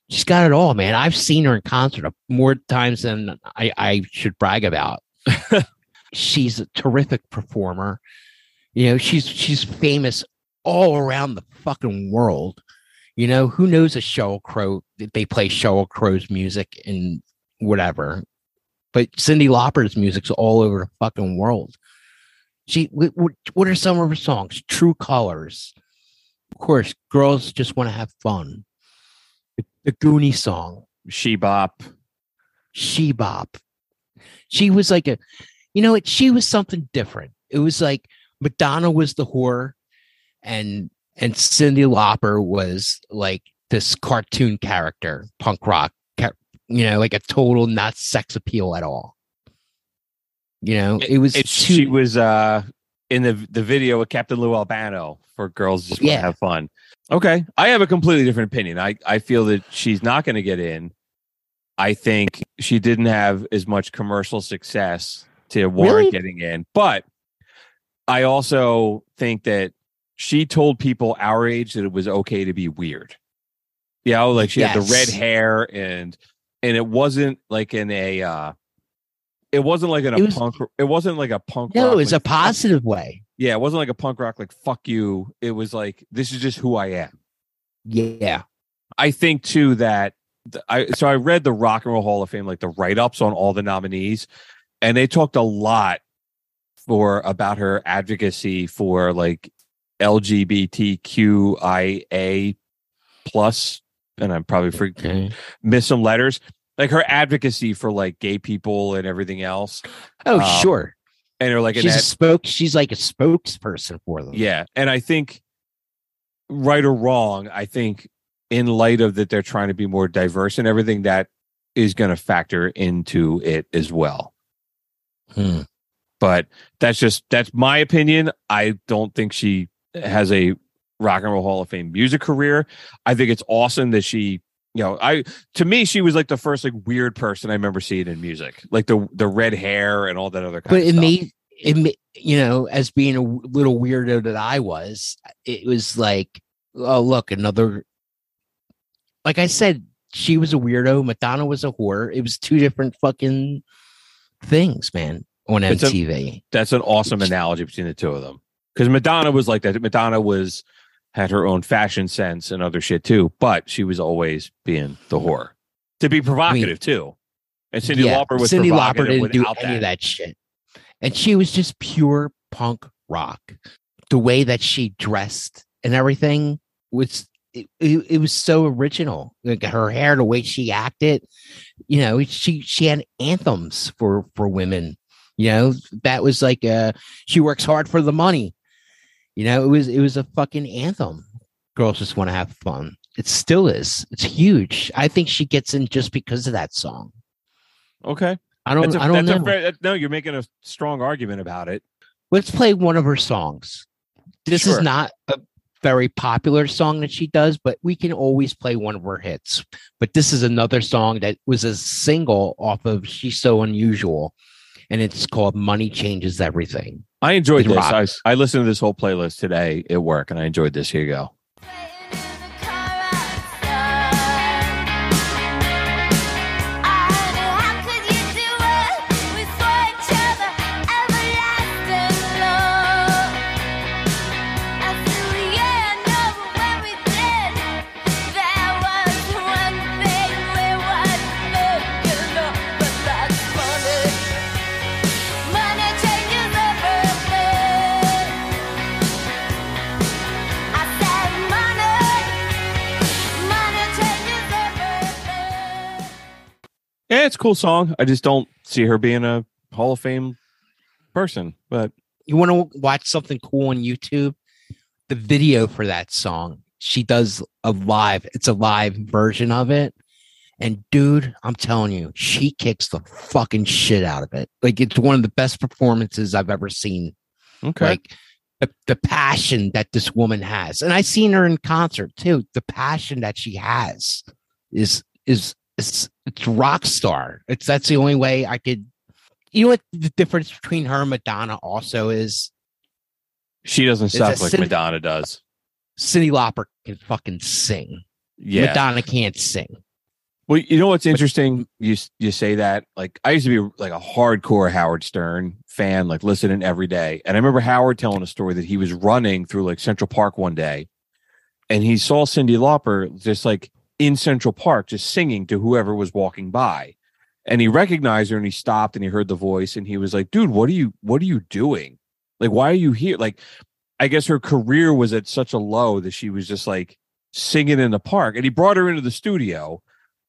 she's got it all, man. I've seen her in concert more times than I, I should brag about. she's a terrific performer. You know, she's she's famous all around the fucking world. You know, who knows a Sheryl Crow? They play Sheryl Crow's music and whatever. But Cyndi Lauper's music's all over the fucking world. She, what, what- are some of her songs? True Colors. Of course, girls just want to have fun. The, the Goonie song, She Bop. She Bop. She was like a, you know, what? she was something different. It was like Madonna was the whore, and and Cyndi Lauper was like this cartoon character, punk rock, you know, like a total not sex appeal at all. You know, it, was It's, too, she was uh in the the video with Captain Lou Albano for girls just want Yeah. to have fun. Okay. I have a completely different opinion. I, I feel that she's not going to get in. I think she didn't have as much commercial success to warrant Really? getting in. But I also think that she told people our age that it was okay to be weird. You know, like she had the red hair and and it wasn't like in a uh it wasn't like in a It was- punk it wasn't like a punk no, rock, it was like, a positive way. yeah, it wasn't like a punk rock like fuck you. It was like this is just who I am. Yeah. I think too that I so I read the Rock and Roll Hall of Fame like the write ups on all the nominees, and they talked a lot for about her advocacy for like LGBTQIA plus, and I'm probably for Okay. miss some letters like her advocacy for like gay people and everything else, Oh, Um, sure. and they're like she's a spoke. She's like a spokesperson for them. Yeah. And I think, right or wrong, I think in light of that they're trying to be more diverse and everything, that is going to factor into it as well. Hmm. But that's just, that's my opinion. I don't think she has a rock and roll hall of fame music career. I think it's awesome that she, you know, I, to me, she was like the first like weird person I remember seeing in music, like the, the red hair and all that other kind of but it made it ma- you know as being a little weirdo that i was it was like oh look another like i said she was a weirdo madonna was a whore. It was two different fucking things man on It's a- mtv that's an awesome analogy between the two of them because madonna was like that. Madonna was had her own fashion sense and other shit too but she was always being the whore. To be provocative too. And cyndi Yeah, lauper was cyndi lauper didn't do any of that shit. And she was just pure punk rock. The way that she dressed and everything was it, it, it was so original. Like her hair the way she acted you know she she had anthems for for women. You know that was like uh she works hard for the money you know it was it was a fucking anthem girls just want to have fun it still is it's huge i think she gets in just because of that song okay i don't i don't know fair, that- no you're making a strong argument about it let's play one of her songs. This Sure. is not a very popular song that she does, but we can always play one of her hits. But this is another song that was a single off of She's So Unusual, and it's called Money Changes Everything. I enjoyed It this. I. I listened to this whole playlist today at work and i enjoyed this. Here you go yeah it's a cool song i just don't see her being a hall of fame person but you want to watch something cool on YouTube? The video for that song, she does a live. It's a live version of it, and dude, I'm telling you, she kicks the fucking shit out of it. Like it's one of the best performances I've ever seen. Okay. Like the, the passion that this woman has, and I've seen her in concert too. The passion that she has is is it's it's rock star. It's that's the only way I could. You know what the difference between her and Madonna also is? she doesn't Is suck like Cyndi- Madonna does. Cyndi Lauper can fucking sing. Yeah. Madonna can't sing. Well, you know what's interesting? You you say that like I used to be like a hardcore Howard Stern fan, like listening every day. And I remember Howard telling a story that he was running through like Central Park one day, and he saw Cyndi Lauper just like in Central Park, just singing to whoever was walking by, and he recognized her and he stopped and he heard the voice and he was like, "Dude, what are you what are you doing? Like, why are you here?" Like, I guess her career was at such a low that she was just like singing in the park, and he brought her into the studio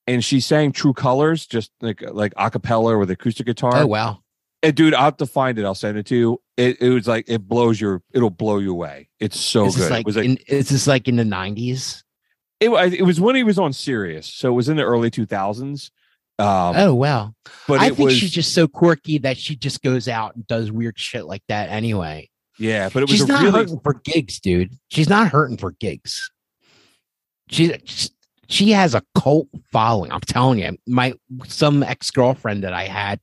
and she sang True Colors, just like like a cappella with acoustic guitar. Oh wow. And dude, I'll have to find it. I'll send it to you. It, it was like it blows your, it'll blow you away. It's so is good. like, it was like in, is this like in the nineties? It, it was when he was on Sirius, so it was in the early two thousands. Um, oh wow. but I think was she's just so quirky that she just goes out and does weird shit like that anyway. yeah, but it was She's not really hurting for gigs, dude. She's not hurting for gigs. She she has a cult following. I'm telling you, my some ex girlfriend that I had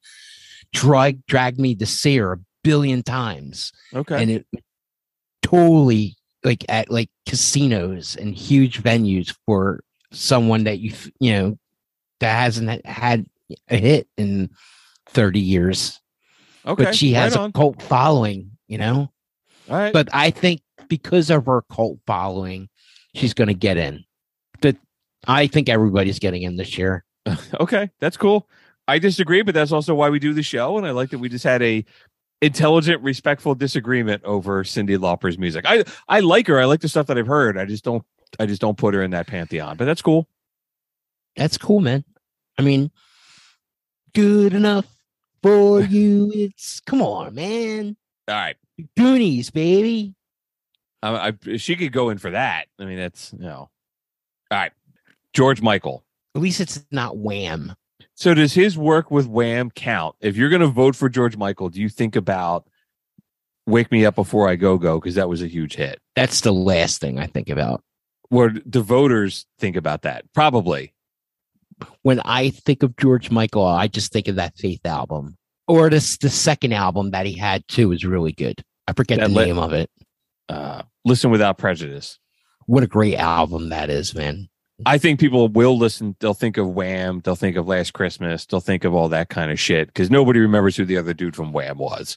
drag dragged me to see her a billion times, okay. and it totally like at like casinos and huge venues for someone that you you know that hasn't had a hit in 30 years okay, but she has right a cult following you know All right. but I think because of her cult following, she's going to get in. That I think everybody's getting in this year. okay, that's cool. I disagree, but that's also why we do the show, and I like that we just had a intelligent, respectful disagreement over Cyndi Lauper's music. I I like her. I like the stuff that I've heard. I just don't I just don't put her in that pantheon. But that's cool. That's cool, man. I mean, good enough for you. It's come on, man. All right. Goonies, baby. I, I, she could go in for that. I mean, that's you know. All right, George Michael. At least it's not wham. So does his work with Wham count? If you're going to vote for George Michael, do you think about "Wake Me Up Before I Go Go" because that was a huge hit? That's the last thing I think about. Or do voters think about that? Probably. When I think of George Michael, I just think of that Faith album. Or this the second album that he had too is really good. I forget That the name of it. Uh, Listen without prejudice. What a great album that is, man. I think people will listen. They'll think of Wham. They'll think of Last Christmas. They'll think of all that kind of shit because nobody remembers who the other dude from Wham was.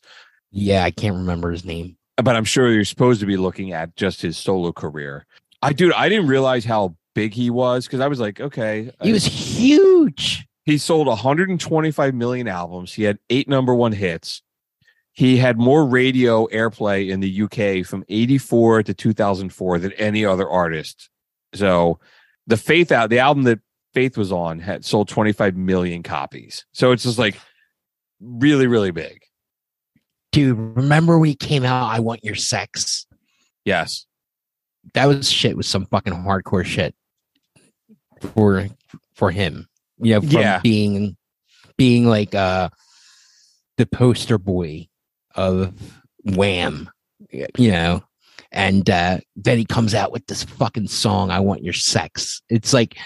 Yeah, I can't remember his name. but I'm sure you're supposed to be looking at just his solo career. I dude, I didn't realize how big he was because I was like, okay, He was huge. he sold 125 million albums. He had eight number one hits. He had more radio airplay in the UK from 84 to 2004 than any other artist. So the Faith out, the album that Faith was on had sold 25 million copies. So it's just like really, really big. Dude, remember he came out, I Want Your Sex? Yes. That was shit was some fucking hardcore shit for for him. You know, from Yeah. being being like uh the poster boy of Wham, you know. And uh then he comes out with this fucking song, I Want Your Sex. It's like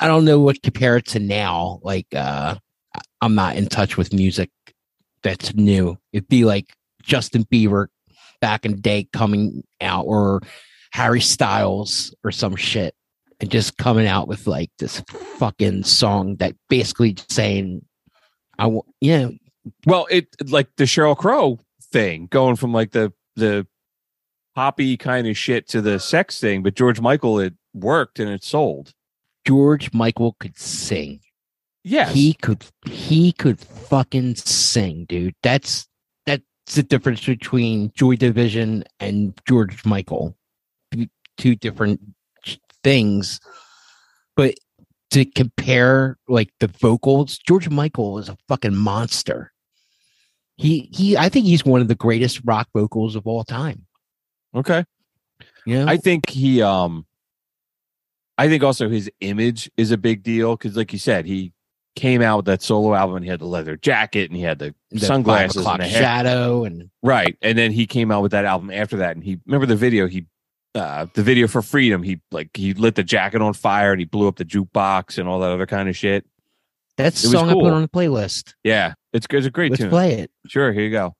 I don't know what to compare it to now. Like uh I'm not in touch with music that's new. It'd be like Justin Bieber back in the day coming out or Harry Styles or some shit and just coming out with like this fucking song that basically saying I want know Well, it like the Sheryl Crow thing, going from like the the poppy kind of shit to the sex thing, but George Michael it worked and it sold. George Michael could sing. Yes. He could he could fucking sing, dude. That's that's the difference between Joy Division and George Michael. Two- Two different things. But to compare like the vocals, George Michael is a fucking monster. He he. I think he's one of the greatest rock vocals of all time. Okay. Yeah. I think he um I think also his image is a big deal because like you said, he came out with that solo album and he had the leather jacket and he had the, the sunglasses and the shadow and Right. And then he came out with that album after that and he remember the video he uh the video for freedom he like he lit the jacket on fire and he blew up the jukebox and all that other kind of shit. that's the It song I put on the playlist. Yeah. It's it's a great Let's tune. play it. Sure, here you go.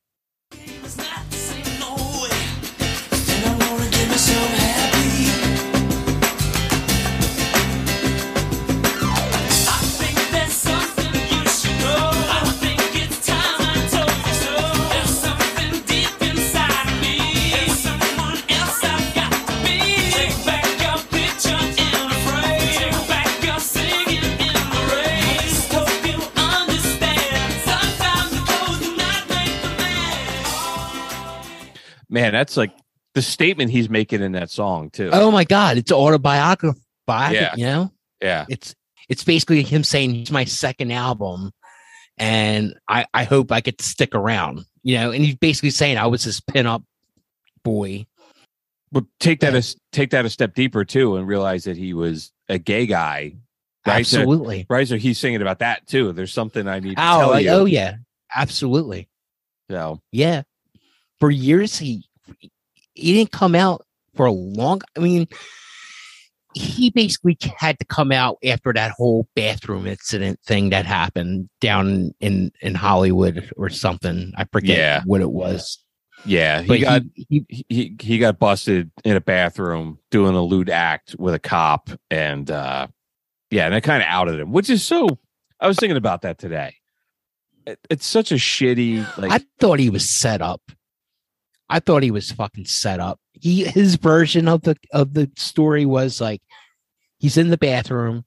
Man, that's like the statement he's making in that song too. Oh my god, it's autobiographical. Yeah. You know, yeah. it's it's basically him saying it's my second album, and I I hope I get to stick around. You know, and he's basically saying I was this pinup boy. But take that Yeah. a take that a step deeper too, and realize that he was a gay guy. Right, so- Absolutely. So he's singing about that too. There's something I need to Oh, like, you. oh yeah, absolutely. So Yeah. For years he he didn't come out for a long I mean he basically had to come out after that whole bathroom incident thing that happened down in in Hollywood or something. I forget Yeah. what it was. yeah, he But got he, he, he he got busted in a bathroom doing a lewd act with a cop, and uh yeah, and it kind of outed him, which is so. I was thinking about that today. It, it's such a shitty like. I thought he was set up. I thought he was fucking set up. He his version of the of the story was like he's in the bathroom,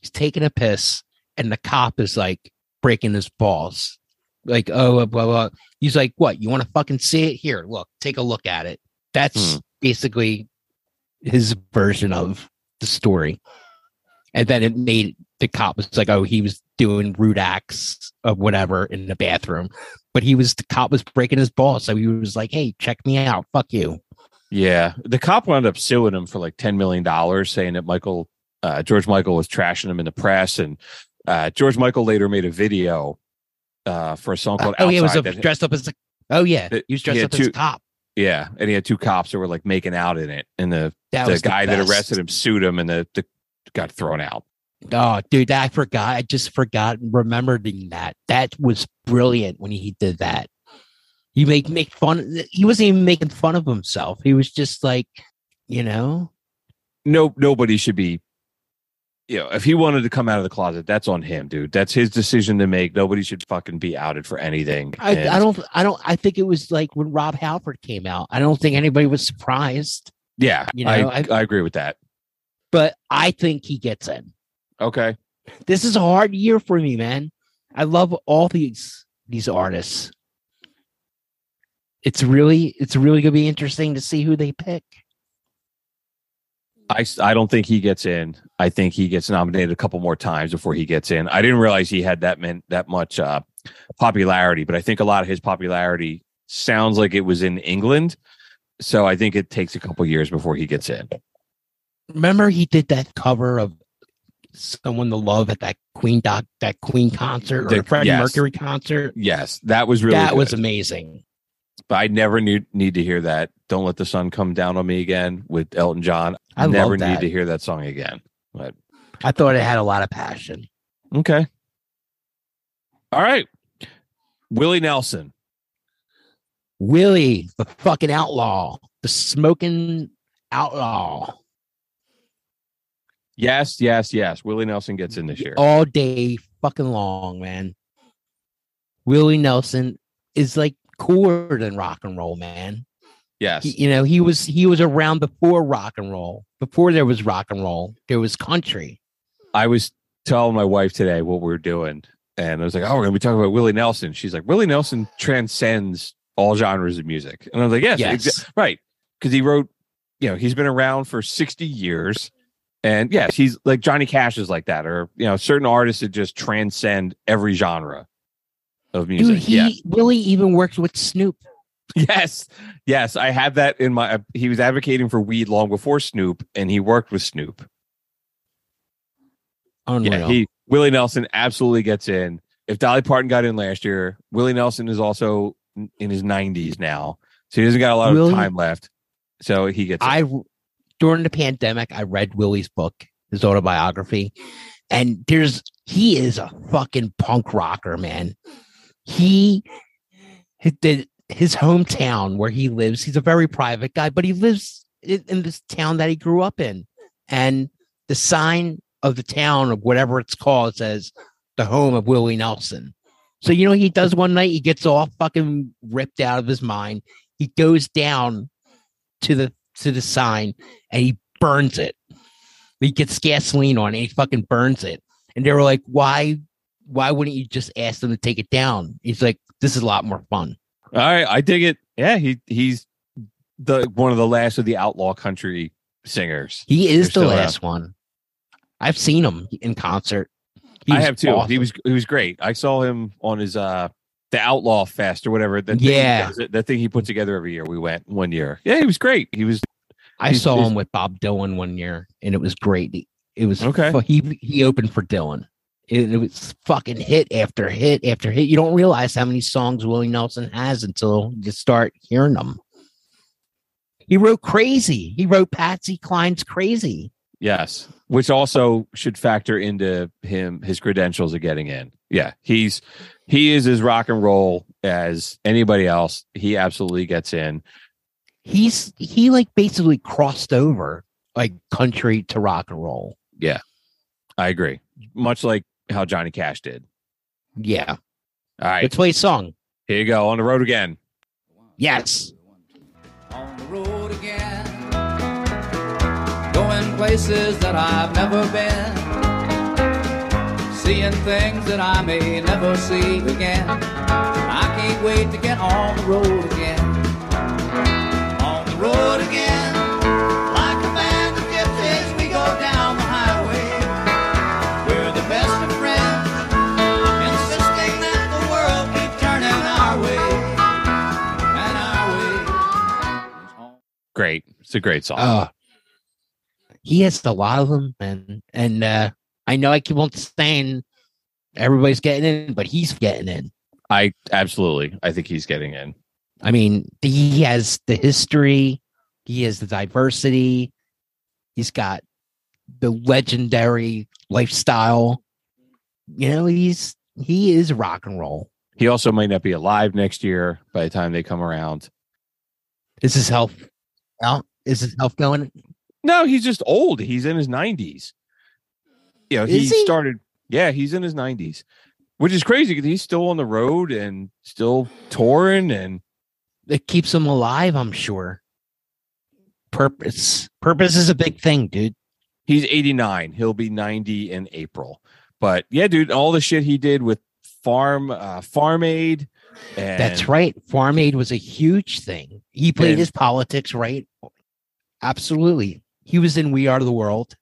he's taking a piss, and the cop is like breaking his balls. Like, oh blah blah. He's like, What, you want to fucking see it? Here, look, take a look at it. That's Hmm. basically his version of the story. And then it made the cop was like, oh, he was doing rude acts of whatever in the bathroom but he was the cop was breaking his balls, so he was like, "Hey, check me out, fuck you." Yeah, the cop wound up suing him for like ten million dollars, saying that Michael uh, George Michael was trashing him in the press, and uh, George Michael later made a video uh, for a song called oh, he was a, dressed up as a. Oh yeah, It- he was dressed had up as a cop. yeah, and he had two cops that were like making out in it, and the That the guy that arrested him sued him, and the, the got thrown out. Oh, dude, I forgot. I just forgot remembering that. That was brilliant when he did that. He make make fun. He wasn't even making fun of himself. He was just like, you know, No, nobody should be. You know, if he wanted to come out of the closet, that's on him, dude. That's his decision to make. Nobody should fucking be outed for anything. I, And- I don't, I don't. I think it was like when Rob Halford came out. I don't think anybody was surprised, Yeah, you know, I, I- I agree with that. but I think he gets in. Okay. this is a hard year for me, man. I love all these these artists. It's really it's really gonna be interesting to see who they pick. I, I don't think he gets in. I think he gets nominated a couple more times before he gets in. I didn't realize he had that meant that much uh, popularity, but I think a lot of his popularity sounds like it was in England. So I think it takes a couple years before he gets in. Remember he did that cover of someone to love at that Queen doc that Queen concert or The- Freddie yes. Mercury concert. Yes, that was really that good. was amazing. But I never need need to hear that. Don't let the sun come down on me again with Elton John. I never need to hear that song again. But I thought it had a lot of passion. okay. All right. Willie Nelson. Willie, the fucking outlaw, the smoking outlaw, Yes, yes, yes. Willie Nelson gets in this year. all day fucking long, man. Willie Nelson is like cooler than rock and roll, man. yes. He- you know, he was he was around before rock and roll. Before there was rock and roll, there was country. I was telling my wife today what we were doing, and I was like, "Oh, we're gonna be talking about Willie Nelson." She's like, "Willie Nelson transcends all genres of music," and I was like, "Yes, Yes. exa- right," because he wrote, you know, he's been around for sixty years, and yes, he's like Johnny Cash is like that, or you know, certain artists that just transcend every genre. of music. Dude, he yeah. Willie even worked with Snoop. Yes. Yes. I have that in my uh, he was advocating for weed long before Snoop and he worked with Snoop. Unreal. Yeah, he Willie Nelson absolutely gets in. If Dolly Parton got in last year, Willie Nelson is also in his 90s now, so he doesn't got a lot Willie- of time left. So he gets. in. During the pandemic, I read Willie's book, his autobiography, and there's he is a fucking punk rocker, man. He did his hometown where he lives. He's a very private guy, but he lives in this town that he grew up in, and the sign of the town of whatever it's called says the home of Willie Nelson. So you know he does one night? He gets all fucking ripped out of his mind. He goes down to the to the sign and he burns it. He gets gasoline on it. And he fucking burns it. And they were like, "Why? Why wouldn't you just ask them to take it down?" He's like, "This is a lot more fun." All right, I dig it. Yeah, he he's the one of the last of the outlaw country singers. He is They're the last one. I've seen him in concert. He I have too. He was he was great. I saw him on his uh the Outlaw Fest or whatever. That thing he Yeah. does- that thing he put together every year. We went one year. Yeah, he was great. He was I he's- saw him with Bob Dylan one year, and it was great. He- It was Okay. He he opened for Dylan. It, it was fucking hit after hit after hit. You don't realize how many songs Willie Nelson has until you start hearing them. He wrote "Crazy." He wrote Patsy Cline's "Crazy." Yes, which also should factor into him his credentials of getting in. Yeah, he's he is as rock and roll as anybody else. He absolutely gets in. He's he like basically crossed over like country to rock and roll. Yeah, I agree. Much like how Johnny Cash did. Yeah, All right, let's play a song. here you go on the road again. Yes. on the road again. Going places that I've never been. Seeing things that I may never see again. I can't wait to get on the road again. On the road again. Like a band of gypsies, we go down the highway. We're the best of friends. Insisting that the world keep turning our way. And our way. Great, it's a great song. Uh, he has a lot of them, and and uh, I know I keep on saying everybody's getting in, but he's getting in. I absolutely, I think he's getting in. I mean, he has the history, he has the diversity, he's got the legendary lifestyle. You know, he's he is rock and roll. He also might not be alive next year by the time they come around. Is his health out? Is his health going? No, he's just old. He's in his nineties. You know, he, he? started. Yeah, he's in his nineties, which is crazy because he's still on the road and still touring. And It keeps him alive, I'm sure. Purpose. Purpose is a big thing, dude. he's eighty nine. He'll be ninety in April. But yeah, dude, all the shit he did with farm uh, farm aid. And That's right. Farm Aid was a huge thing. He played And- his politics right. Absolutely. He was in We Are the World.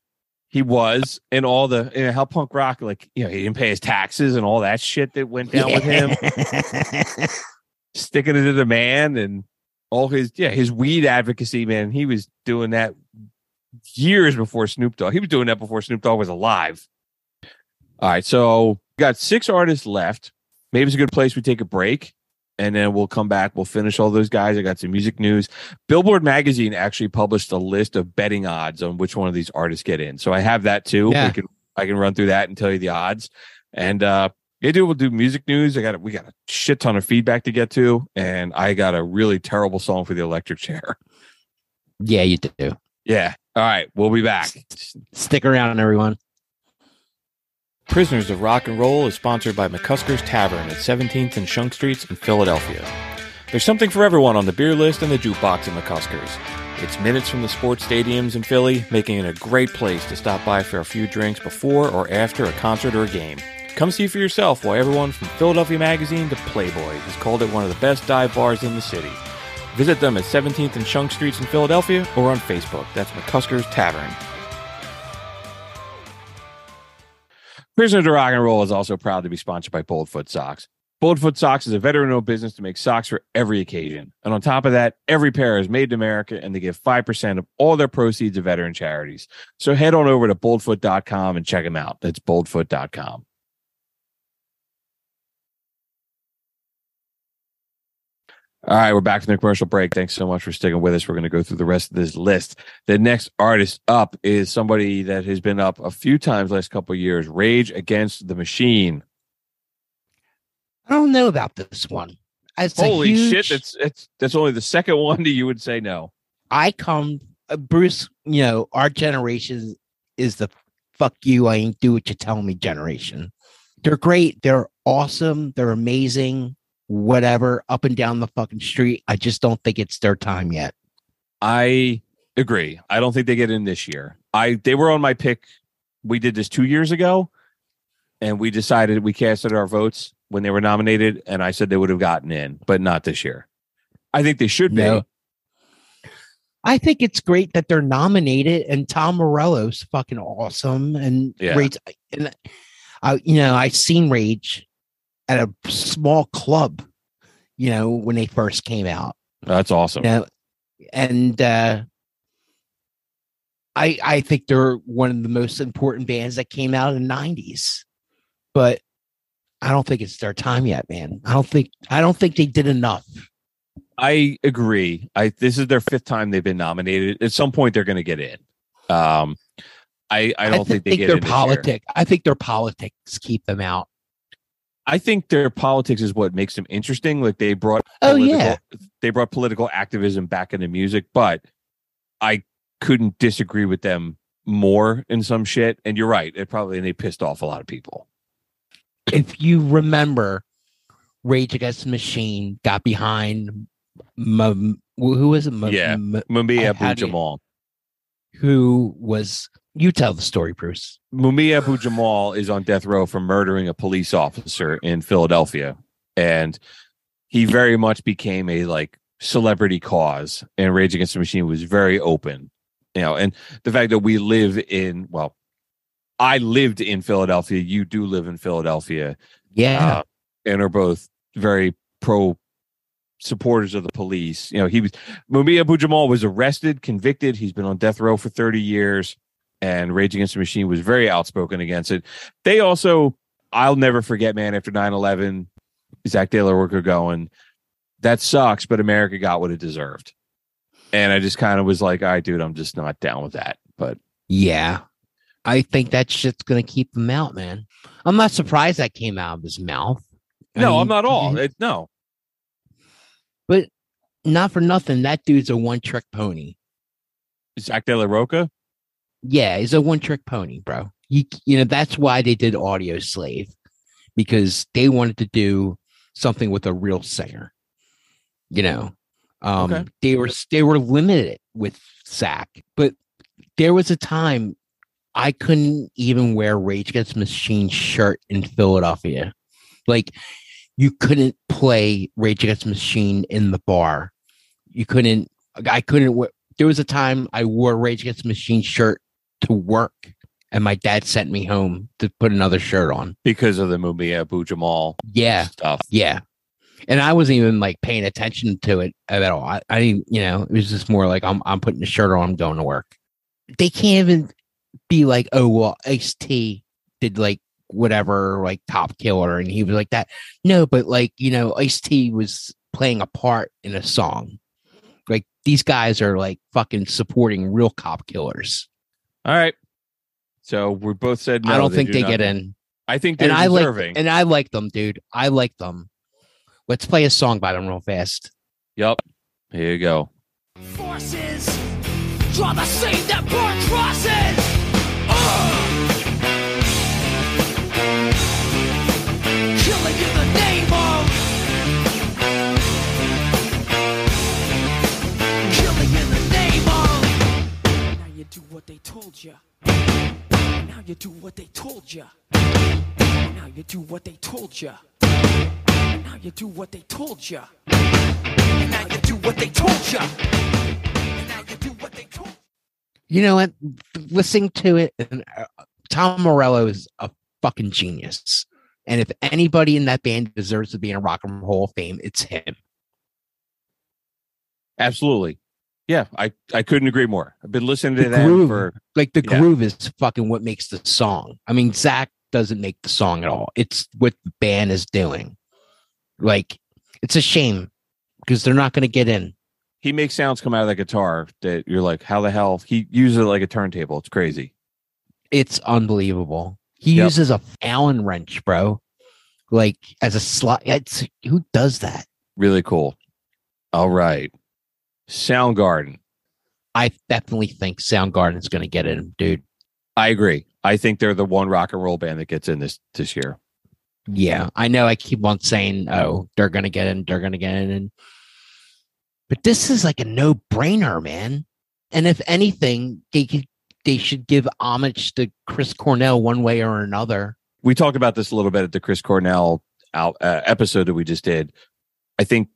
He was, and all the you know, how punk rock, like you know, he didn't pay his taxes and all that shit that went down with him. sticking it to the man and all his yeah his weed advocacy man. He was doing that years before snoop dogg. He was doing that before snoop dogg was alive. All right so got six artists left. Maybe it's a good place we take a break and then we'll come back we'll finish all those guys i got some music news billboard magazine actually published a list of betting odds on which one of these artists get in so i have that too Yeah. can i can run through that and tell you the odds and uh yeah, dude, we'll do music news. I got we got a shit ton of feedback to get to, and I got a really terrible song for the electric chair. yeah, you do. Yeah. All right, we'll be back. Stick around, everyone. Prisoners of Rock and Roll is sponsored by McCusker's Tavern at 17th and Shunk Streets in Philadelphia. There's something for everyone on the beer list and the jukebox at McCusker's. It's minutes from the sports stadiums in Philly, making it a great place to stop by for a few drinks before or after a concert or a game. Come see for yourself why everyone from Philadelphia Magazine to Playboy has called it one of the best dive bars in the city. Visit them at 17th and Shunk Streets in Philadelphia or on Facebook. That's McCusker's Tavern. Prisoner to Rock and Roll is also proud to be sponsored by Boldfoot Socks. Boldfoot Socks is a veteran owned business to make socks for every occasion. And on top of that, every pair is made in America and they give 5% of all their proceeds to veteran charities. So head on over to boldfoot.com and check them out. That's boldfoot.com. All right, we're back from the commercial break. Thanks so much for sticking with us. We're going to go through the rest of this list. The next artist up is somebody that has been up a few times last couple of years. Rage Against the Machine. I don't know about this one. It's Holy huge- shit! That's it's that's only the second one that you would say no. I come, uh, Bruce. You know, our generation is the fuck you. I ain't do what you tell me generation. They're great. They're awesome. They're amazing. Whatever, up and down the fucking street. I just don't think it's their time yet. I agree. I don't think they get in this year. I they were on my pick. We did this two years ago, and we decided we casted our votes when they were nominated, and I said they would have gotten in, but not this year. I think they should No. be. I think it's great that they're nominated, and Tom Morello's fucking awesome. And Yeah. Rage, and I, you know, I've seen Rage at a small club, you know, when they first came out. That's awesome. You know, and uh, I I think they're one of the most important bands that came out in the '90s, but I don't think it's their time yet, man. I don't think I don't think they did enough. I agree. I this is their fifth time they've been nominated. At some point, they're going to get in. Um, I I don't thi- think they get their politics. I think their politics keep them out. I think their politics is what makes them interesting. Like they brought Oh, political- yeah. they brought political activism back into music, but I couldn't disagree with them more in some shit. And you're right, it probably and they pissed off a lot of people. if you remember, Rage Against the Machine got behind. M- who was it? M- Yeah. M- Mumia Abu. Jamal. who was? You tell the story, Bruce. Mumia Abu Jamal is on death row for murdering a police officer in Philadelphia. And he very much became a like celebrity cause. And Rage Against the Machine was very open. You know, and the fact that we live in well, I lived in Philadelphia, you do live in Philadelphia, Yeah, uh, and are both very pro supporters of the police. You know, he was Mumia Abu Jamal was arrested, convicted. He's been on death row for 30 years, and Rage Against the Machine was very outspoken against it. They also, I'll never forget, man, after 9 11, Zack de la Rocha going, that sucks, but America got what it deserved. And I just kind of was like, all right, dude, I'm just not down with that. But yeah. I think that shit's gonna keep him out, man. I'm not surprised that came out of his mouth. I no, mean, I'm not all. It, no, But not for nothing. That dude's a one trick pony. Zack de la Rocha. Yeah, he's a one trick pony, bro. You you know that's why they did Audioslave because they wanted to do something with a real singer. You know, um, Okay. they were they were limited with Zack, but there was a time I couldn't even wear Rage Against the Machine shirt in Philadelphia. Like you couldn't play Rage Against the Machine in the bar. You couldn't. I couldn't. There was a time I wore Rage Against the Machine shirt to work, and my dad sent me home to put another shirt on. because of the Mumia Abu Jamal Yeah, stuff. yeah. And I wasn't even like paying attention to it at all. I, I didn't, you know, it was just more like I'm I'm putting a shirt on, I'm going to work. They can't even be like, oh well, Ice T did like whatever, like Cop Killer, and he was like that. No, but like, you know, Ice T was playing a part in a song. Like these guys are like fucking supporting real cop killers. All right. So we both said no. I don't think do they not- get in. I think they're And I like deserving. and I like them, dude. I like them. Let's play a song by them real fast. yep. Here you go. forces draw the same that burn crosses. What told you. Now you do what they told you. Now you do what they told you. Now you do what they told you. Now you do what they told you. Now you do what they told You know what? Listening to it, and, uh, Tom Morello is a fucking genius. And if anybody in that band deserves to be in a Rock and Roll Hall of Fame, it's him. Absolutely. Yeah, I, I couldn't agree more. I've been listening to The them groove. for Like the Yeah. groove is fucking what makes the song. I mean, Zack doesn't make the song at all. It's what the band is doing. Like, it's a shame because they're not going to get in. he makes sounds come out of the guitar that you're like, how the hell? He uses it like a turntable. It's crazy. It's unbelievable. He Yep. uses a Allen wrench, bro. Like as a slot. It's who does that? Really cool. All right. Soundgarden. I definitely think Soundgarden's going to get in, dude. I agree. I think they're the one rock and roll band that gets in this this year. Yeah, I know. I keep on saying, "Oh, they're going to get in. They're going to get in," but this is like a no brainer, man. And if anything, they could, they should give homage to Chris Cornell one way or another. We talked about this a little bit at the Chris Cornell out, uh, episode that we just did. I think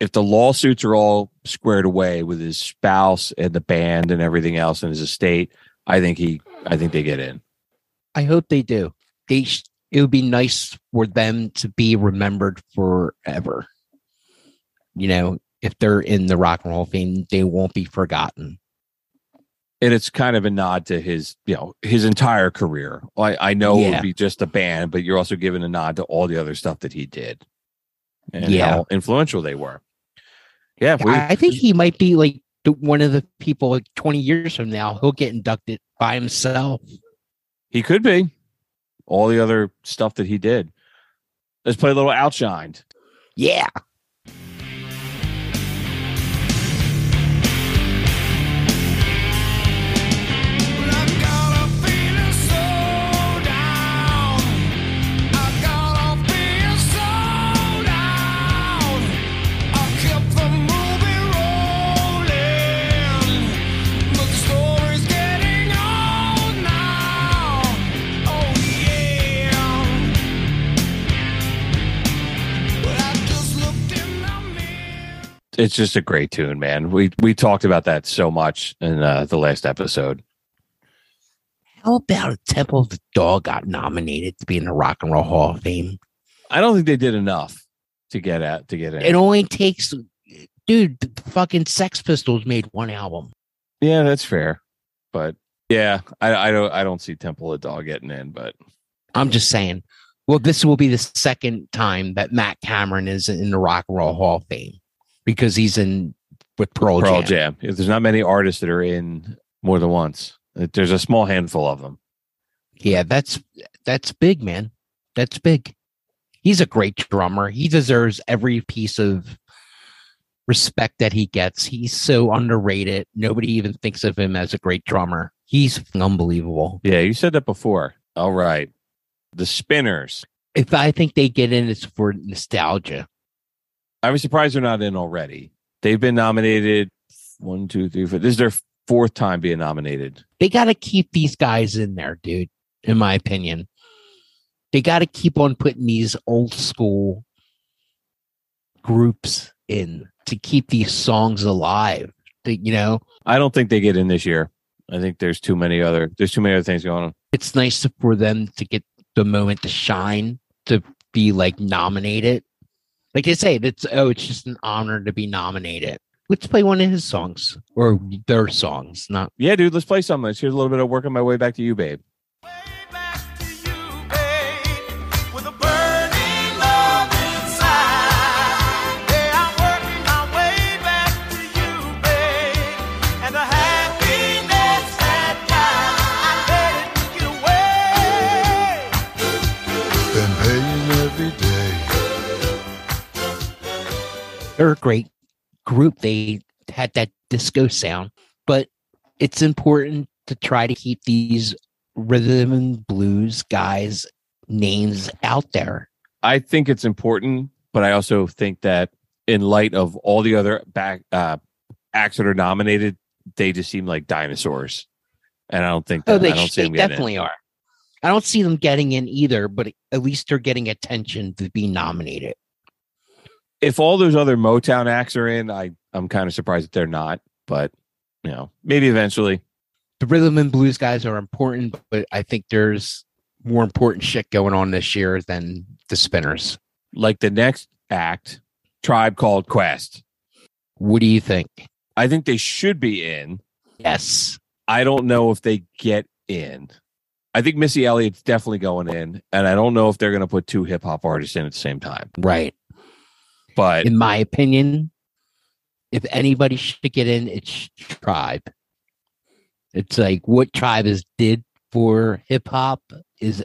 if the lawsuits are all squared away with his spouse and the band and everything else in his estate, I think he, I think they get in. I hope they do. They sh- it would be nice for them to be remembered forever. You know, if they're in the Rock and Roll Fame, they won't be forgotten. and it's kind of a nod to his you know his entire career i, I know it would be just a band but you're also giving a nod to all the other stuff that he did and Yeah. how influential they were yeah we- I think he might be like one of the people like 20 years from now, he'll get inducted by himself. he could be all the other stuff that he did let's play a little outshined Yeah. It's just a great tune man we we talked about that so much in uh, the last episode How about Temple of the Dog got nominated to be in the Rock and Roll Hall of Fame? i don't think they did enough to get at to get in It only takes, dude, the fucking Sex Pistols made one album. Yeah, that's fair. But yeah, I, I don't I don't see Temple of the Dog getting in, but I'm just saying. Well, this will be the second time that Matt Cameron is in the Rock and Roll Hall of Fame because he's in with Pearl, Pearl Jam. Jam. There's not many artists that are in more than once. There's a small handful of them. Yeah, that's that's big, man. That's big. He's a great drummer. He deserves every piece of respect that he gets. He's so underrated. Nobody even thinks of him as a great drummer. He's unbelievable. Yeah, you said that before. All right. The Spinners. If I think they get in, it's for nostalgia. I was surprised they're not in already. They've been nominated one, two, three, four. This is their fourth time being nominated. They got to keep these guys in there, dude. In my opinion, they got to keep on putting these old school groups in to keep these songs alive. To, you know, I don't think they get in this year. I think there's too many other there's too many other things going on. it's nice for them to get the moment to shine to be like nominated. Like they say, it's oh, it's just an honor to be nominated. Let's play one of his songs or their songs, not Yeah, dude, let's play some. Let's hear a little bit of working my way back to you, babe. They're a great group. They had that disco sound, but it's important to try to keep these rhythm and blues guys' names out there. I think it's important, but I also think that in light of all the other back uh, acts that are nominated, they just seem like dinosaurs, and I don't think that, Oh, they, I don't see they them getting in. definitely are. I don't see them getting in either, but at least they're getting attention to be nominated. If all those other Motown acts are in, I I'm kind of surprised that they're not. But you know, maybe eventually. The rhythm and blues guys are important, but I think there's more important shit going on this year than the Spinners. Like the next act, Tribe Called Quest. What do you think? I think they should be in. Yes. I don't know if they get in. I think Missy Elliott's definitely going in, and I don't know if they're going to put two hip hop artists in at the same time. Right. But In my opinion, if anybody should get in, it's Tribe. It's like what Tribe has did for hip hop is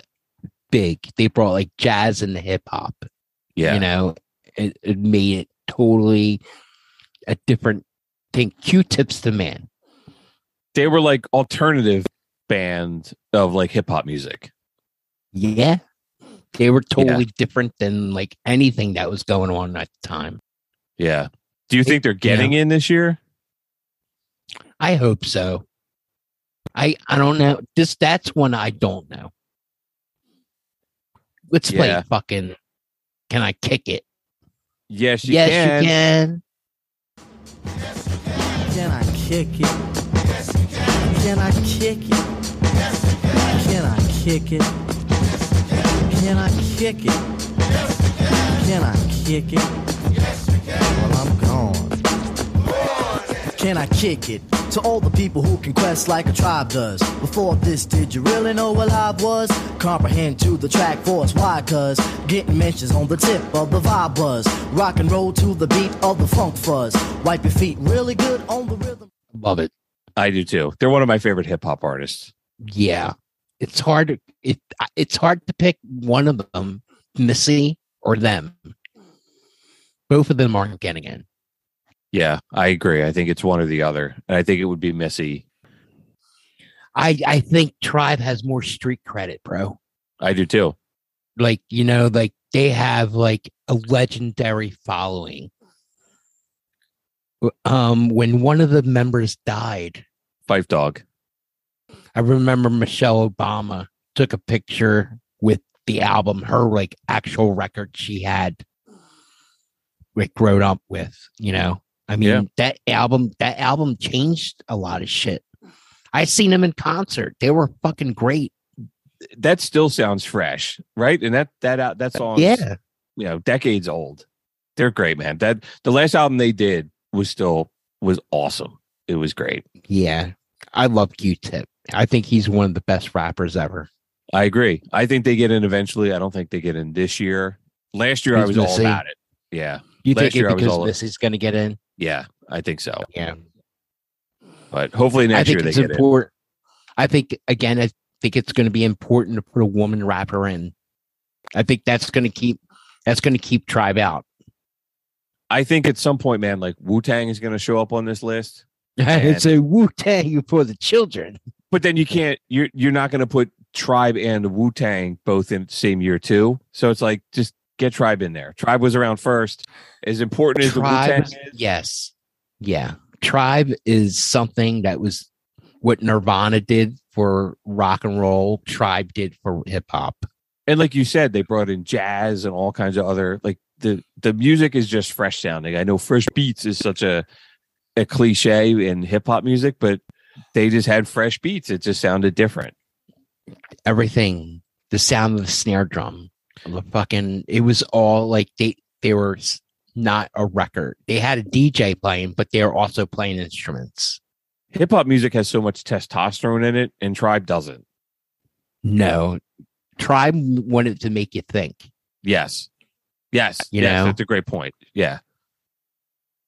big. They brought like jazz into hip hop. yeah, You know, it, it made it totally a different thing. Q-Tip's the man. they were like alternative band of like hip hop music. Yeah. They were totally different than like anything that was going on at the time. Yeah. Do you think they're getting in this year? I hope so. I I don't know. This that's one I don't know. Let's Yeah. play fucking can I kick it? Yes, you can. yes, can. you can. Can I kick it? Can I kick it? Can I kick it? Can I kick it? Yes, Can Can I kick it? Yes, can. Well, I'm gone. Can I kick it? To all the people who can quest like a tribe does. Before this, did you really know what I was? Comprehend to the track force. Why? Cause getting mentions on the tip of the vibe buzz. Rock and roll to the beat of the funk fuzz. Wipe your feet really good on the rhythm. Love it. I do too. They're one of my favorite hip hop artists. Yeah. It's hard to it it's hard to pick one of them, Missy or them. Both of them aren't getting in. Yeah, I agree. I think it's one or the other. And I think it would be Missy. I I think Tribe has more street credit, bro. I do too. Like, you know, like they have like a legendary following. Um, when one of the members died, Phife Dawg. I remember Michelle Obama took a picture with the album, her like actual record she had like grown up with, you know. I mean, Yeah. that album, that album changed a lot of shit. I seen them in concert. They were fucking great. That still sounds fresh, right? And that that out that uh, song Yeah. you know, decades old. They're great, man. That the last album they did was still was awesome. It was great. Yeah. I love Q-Tip. I think he's one of the best rappers ever. I agree. I think they get in eventually. I don't think they get in this year. Last year I Who's was all about it. Yeah. You Last think year I it because Missy's gonna get in? Yeah, I think so. Yeah. But hopefully I next year they get in. I think again, I think it's going to be important to put a woman rapper in. I think that's going to keep that's going to keep Tribe out. I think at some point, man, like Wu Tang is going to show up on this list. it's a Wu Tang for the children. But then you can't. You're you're not going to put Tribe and Wu Tang both in the same year too. So it's like just get Tribe in there. Tribe was around first. As important as the Wu Tang Tribe, is, yes, yeah. Tribe is something that was what Nirvana did for rock and roll. Tribe did for hip hop. and like you said, they brought in jazz and all kinds of other like the the music is just fresh sounding. I know fresh beats is such a a cliche in hip hop music, but they just had fresh beats. It just sounded different. Everything, the sound of the snare drum, the fucking, it was all like they they were not a record. They had a DJ playing, but they were also playing instruments. Hip hop music has so much testosterone in it, and Tribe doesn't. No, Tribe wanted to make you think. Yes, yes, You yes. know? That's a great point. Yeah,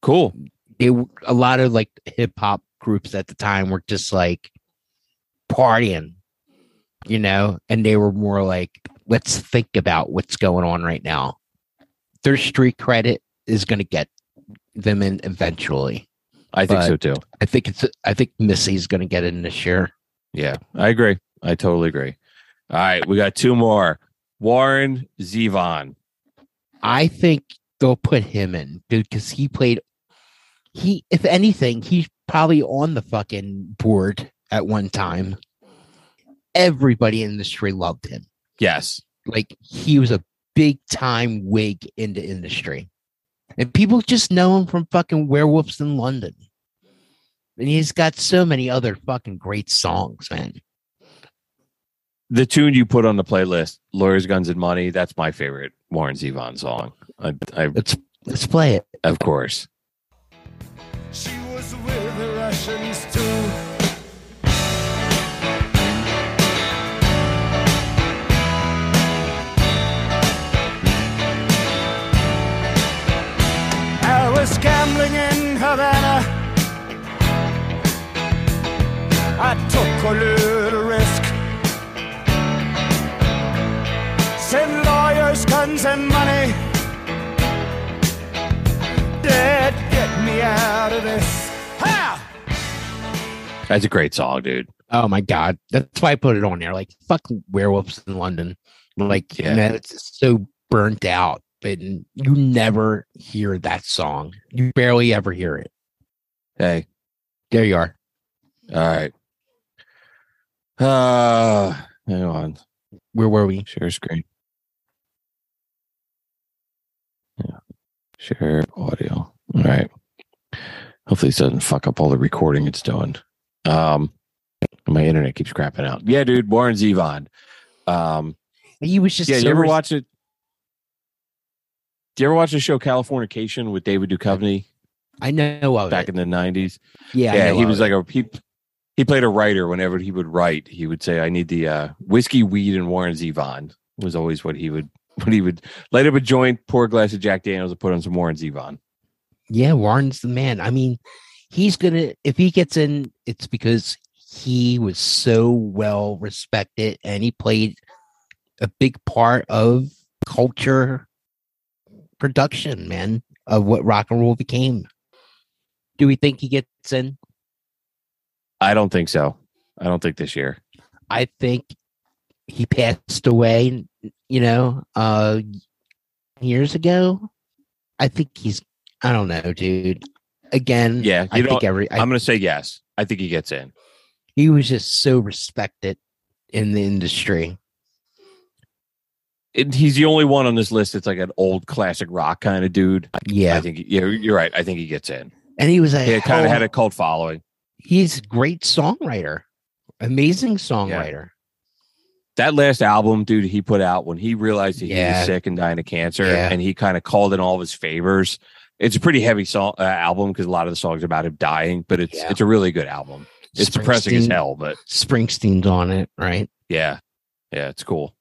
cool. W- a lot of like hip hop groups at the time were just like partying, you know, and they were more like, let's think about what's going on right now. Their street credit is going to get them in eventually. I think so too. I think it's I think Missy's going to get in this year. Yeah, I agree. I totally agree. All right, we got two more. Warren Zevon. I think they'll put him in dude, because he played. He, if anything, he's probably on the fucking board at one time. Everybody in the industry loved him. Yes, Like he was a big time wig in the industry, and people just know him from fucking Werewolves in London. And he's got so many other fucking great songs, man. the tune you put on the playlist, "Lawyers, Guns, and Money," that's my favorite Warren Zevon song. I, I Let's let's play it. of course. I was gambling in Havana. I took a little risk. Send lawyers, guns, and money. Dad, get me out of this. Ha! That's a great song, dude. Oh my god, that's why I put it on there. Like fuck werewolves in London. Like Yeah. know, it's so burnt out, but you never hear that song. You barely ever hear it. Hey, There you are. all right. Uh, hang on. Where were we? Share screen. Yeah. Share audio. All right. Hopefully this doesn't fuck up all the recording it's doing. Um my internet keeps crapping out. Yeah, dude, Warren Zevon. Um He was just yeah, so you ever res- watch it? Do you ever watch the show Californication with David Duchovny I know of back it. in the nineties? yeah, yeah, he was it. like a he, he played a writer whenever he would write. He would say, "I need the uh, whiskey, weed, and Warren Zevon." Was always what he would what he would light up a joint, pour a glass of Jack Daniels, and put on some Warren Zevon. Yeah, Warren's the man. I mean, he's gonna if he gets in, it's because he was so well respected and he played a big part of culture production, man, of what rock and roll became. Do we think he gets in? I don't think so. I don't think this year. I think he passed away, you know, uh years ago. I think he's I don't know, dude. Again, Yeah, you I think every I I'm going to say yes. I think he gets in. he was just so respected in the industry. It, he's the only one on this list that's like an old classic rock kind of dude. Yeah, I think. Yeah, you're right. I think he gets in. and he was a He kind of had a cult following. he's a great songwriter, amazing songwriter. that last album, dude, he put out when he realized that he Yeah. was sick and dying of cancer, Yeah. and he kind of called in all of his favors. It's a pretty heavy song uh, album because a lot of the songs are about him dying, but it's Yeah. it's a really good album. It's depressing as hell, but Springsteen's on it, right? yeah, yeah, it's cool.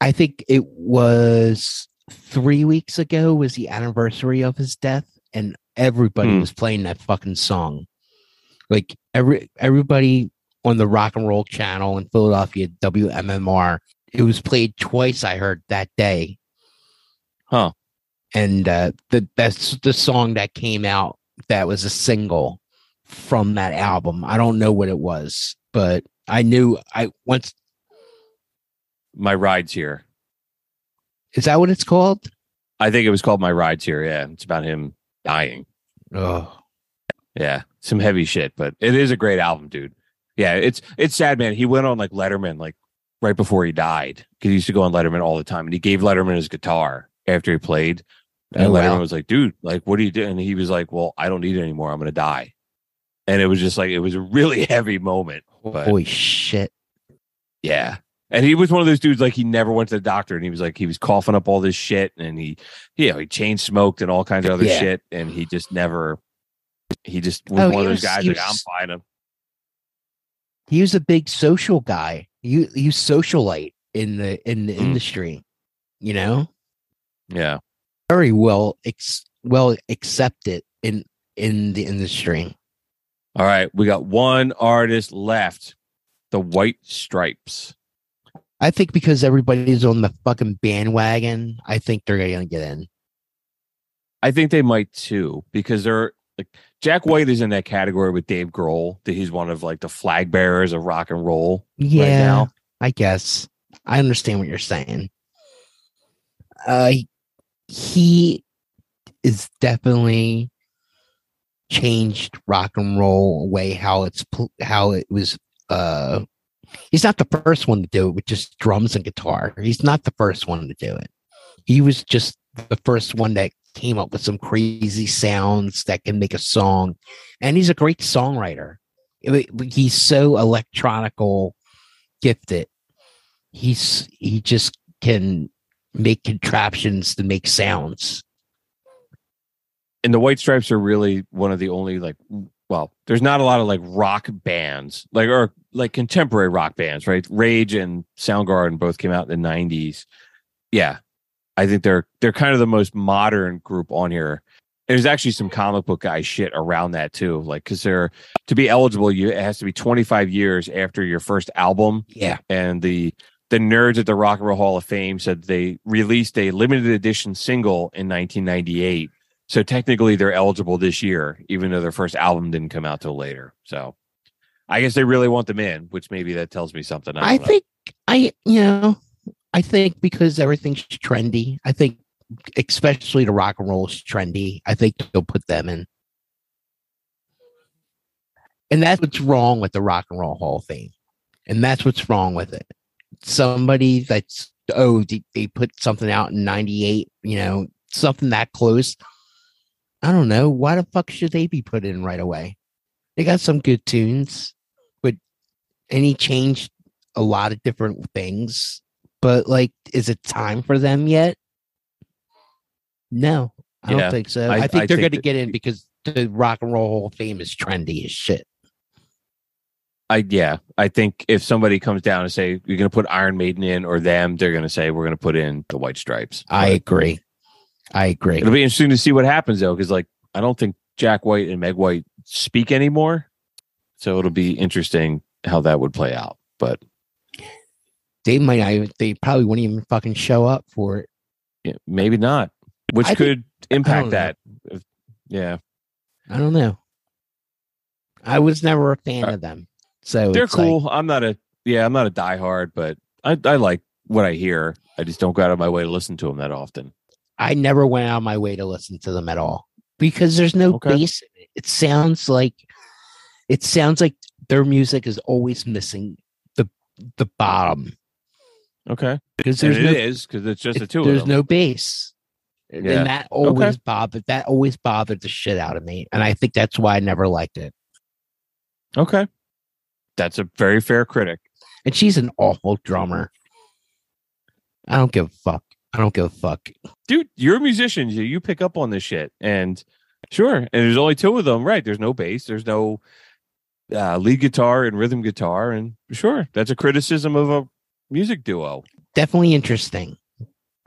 I think it was three weeks ago was the anniversary of his death, and everybody Hmm. was playing that fucking song. Like every everybody on the rock and roll channel in Philadelphia, WMMR, it was played twice. I heard that day. Huh. And uh, the that's the song that came out that was a single from that album. I don't know what it was, but I knew I once. My rides here. Is that what it's called? I think it was called My Rides Here. Yeah, it's about him dying. Oh, Yeah, some heavy shit, but it is a great album, dude. Yeah, it's it's sad, man. He went on like Letterman like right before he died because he used to go on Letterman all the time, and he gave Letterman his guitar after he played. And Oh, Letterman wow. was like, "Dude, like, what are you doing?" And he was like, "Well, I don't need it anymore. I'm gonna die." And it was just like it was a really heavy moment. But holy shit! yeah. And he was one of those dudes like he never went to the doctor and he was like he was coughing up all this shit and he you know he chain smoked and all kinds of other Yeah. shit and he just never he just was Oh, one of those was- guys like I'm was- fine. I'm He was a big social guy. You, was socialite in the in the Mm. industry. You know, yeah. very well ex, well accepted in in the industry. All right, we got one artist left. The White Stripes. I think because everybody's on the fucking bandwagon, I think they're gonna get in. I think they might too because they're like Jack White is in that category with Dave Grohl that he's one of like the flag bearers of rock and roll Yeah, right now. I guess I understand what you're saying. Uh, he is definitely changed rock and roll way how it's how it was. Uh, he's not the first one to do it with just drums and guitar. He's not the first one to do it. He was just the first one that came up with some crazy sounds that can make a song, and he's a great songwriter. He's so electronical gifted. he's he just can make contraptions to make sounds. and the White Stripes are really one of the only like well, there's not a lot of like rock bands, like or like contemporary rock bands, right? Rage and Soundgarden both came out in the 90s. Yeah. I think they're they're kind of the most modern group on here. There's actually some comic book guy shit around that too, like because they're to be eligible, you it has to be 25 years after your first album. Yeah. and the the nerds at the Rock and Roll Hall of Fame said they released a limited edition single in 1998. So technically, they're eligible this year, even though their first album didn't come out till later. So I guess they really want them in, which maybe that tells me something. I, I think I you know I think because everything's trendy, I think especially the rock and roll is trendy. I think they'll put them in. And that's what's wrong with the Rock and Roll Hall of Fame. And that's what's wrong with it. Somebody that's oh they, they put something out in 98, you know, something that close. I don't know. Why the fuck should they be put in right away? They got some good tunes, but and he changed a lot of different things. But like, is it time for them yet? No, I Yeah, don't think so. I- I, think I they're think going to that- get in because the Rock and Roll Hall of Fame is trendy as shit. I yeah, I think if somebody comes down and say you're going to put Iron Maiden in or them, they're going to say we're going to put in the White Stripes. I agree. I agree. It'll be interesting to see what happens though, because like I don't think Jack White and Meg White speak anymore, so it'll be interesting how that would play out. But They might not even, they probably wouldn't even fucking show up for it. yeah, maybe not, which I think- could impact that. If- yeah, I don't know. I was never a fan Uh, of them. So they're it's like- cool. I'm not a yeah, I'm not a diehard, but I I like what I hear. I just don't go out of my way to listen to them that often. I never went out of my way to listen to them at all because there's no Okay. bass. in it. It sounds like it sounds like their music is always missing the the bottom Okay, because and there's it no is because it's just the two. there's of them. no bass. Yeah. And that always bothered that always bothered the shit out of me. And I think that's why I never liked it. Okay, that's a very fair critic. And she's an awful drummer. I don't give a fuck. I don't give a fuck. dude, you're a musician. You, pick up on this shit. And sure. And there's only two of them, right? There's no bass, there's no uh, lead guitar and rhythm guitar. And sure, that's a criticism of a music duo. Definitely interesting.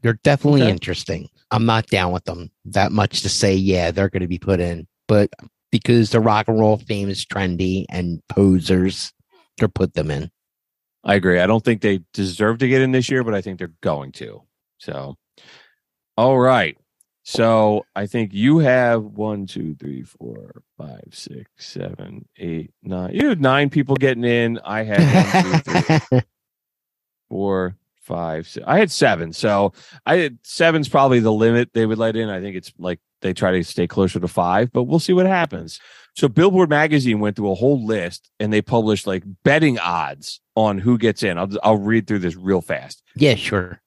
They're definitely Okay. interesting. I'm not down with them that much to say, yeah, they're going to be put in. But because the rock and roll fame is trendy and posers, they're put them in. I agree. I don't think they deserve to get in this year, but I think they're going to. So, all right. So I think you have one, two, three, four, five, six, seven, eight, nine. You have nine people getting in. I had one, two, three, four, five, six. I had seven. So I had seven's probably the limit they would let in. I think it's like they try to stay closer to five, but we'll see what happens. So Billboard magazine went through a whole list and they published like betting odds on who gets in. I'll I'll read through this real fast. yeah, sure.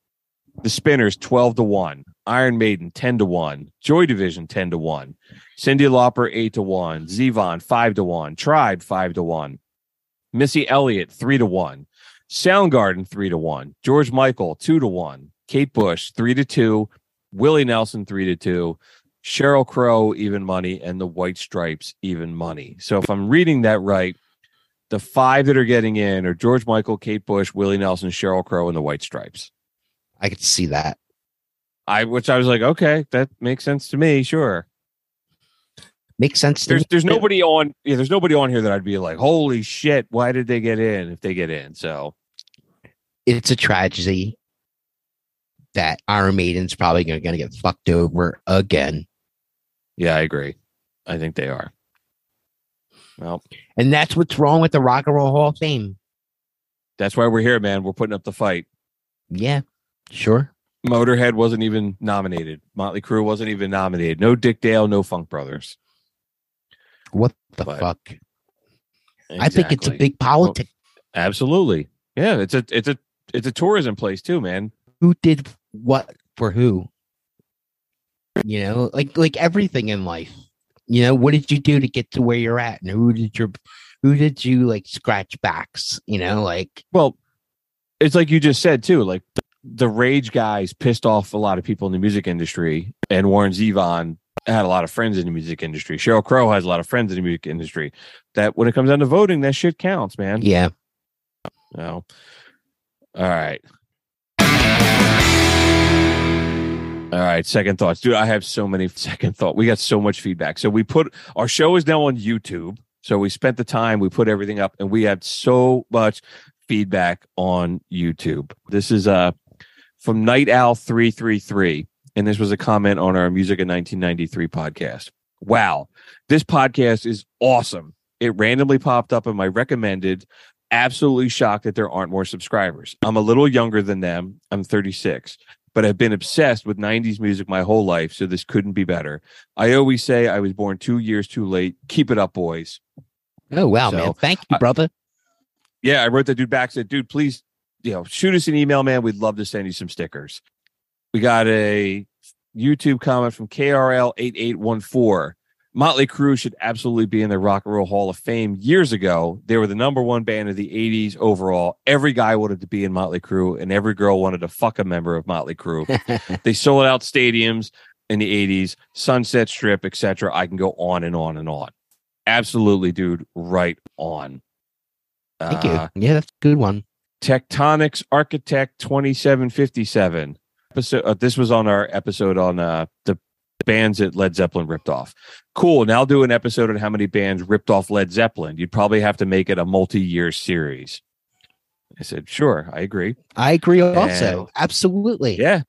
The Spinners 12 to 1, Iron Maiden 10 to 1, Joy Division 10 to 1, Cyndi Lauper 8 to 1, Zevon 5 to 1, Tribe 5 to 1, Missy Elliott 3 to 1, Soundgarden 3 to 1, George Michael 2 to 1, Kate Bush 3 to 2, Willie Nelson 3 to 2, Sheryl Crow even money and the White Stripes even money. So if I'm reading that right, the five that are getting in are George Michael, Kate Bush, Willie Nelson, Sheryl Crow, and the White Stripes. I could see that. I which I was like, okay, that makes sense to me. Sure. Makes sense to There's me. there's nobody on yeah, there's nobody on here that I'd be like, holy shit, why did they get in if they get in? So It's a tragedy that Iron Maiden's probably going to get fucked over again. Yeah, I agree. I think they are. Well, And that's what's wrong with the Rock and Roll Hall of Fame. that's why we're here, man. We're putting up the fight. Yeah, sure. Motorhead wasn't even nominated. Motley Crue wasn't even nominated. No Dick Dale, no Funk Brothers. What the But- fuck? I think it's a big politic. Absolutely. Yeah, it's a it's a it's a tourism place too, man. Who did what for who? You know, like like everything in life. You know, what did you do to get to where you're at, and who did your who did you like scratch backs? You know, like Well, it's like you just said too. Like the, the rage guys pissed off a lot of people in the music industry, and Warren Zevon had a lot of friends in the music industry. Sheryl Crow has a lot of friends in the music industry. That when it comes down to voting, that shit counts, man. Yeah. No. All right. All right, second thoughts. Dude, I have so many second thought. We got so much feedback. So we put our show is now on YouTube. So we spent the time, we put everything up, and we had so much feedback on YouTube. This is uh from Night Owl 333. And this was a comment on our Music in 1993 podcast. Wow, this podcast is awesome. It randomly popped up in my recommended. Absolutely shocked that there aren't more subscribers. I'm a little younger than them. I'm 36 but I've been obsessed with 90s music my whole life, so this couldn't be better. I always say I was born two years too late. Keep it up, boys. Oh wow, So, man! Thank you, I- brother. Yeah, I wrote that dude back, said, dude, please, you know, shoot us an email, man. We'd love to send you some stickers. We got a YouTube comment from KRL8814. Motley Crue should absolutely be in the Rock and Roll Hall of Fame. Years ago, they were the number one band of the 80s overall. Every guy wanted to be in Motley Crue, and every girl wanted to fuck a member of Motley Crue. they sold out stadiums in the 80s, Sunset Strip, etc. I can go on and on and on. Absolutely, dude. Right on. Thank Uh, you. Yeah, that's a good one. Tectonics Architect 2757. Episode, uh, this was on our episode on uh, the bands that Led Zeppelin ripped off. Cool. Now do an episode on how many bands ripped off Led Zeppelin. You'd probably have to make it a multi year series. I said, sure, I agree. I agree. Also, And- absolutely. Yeah.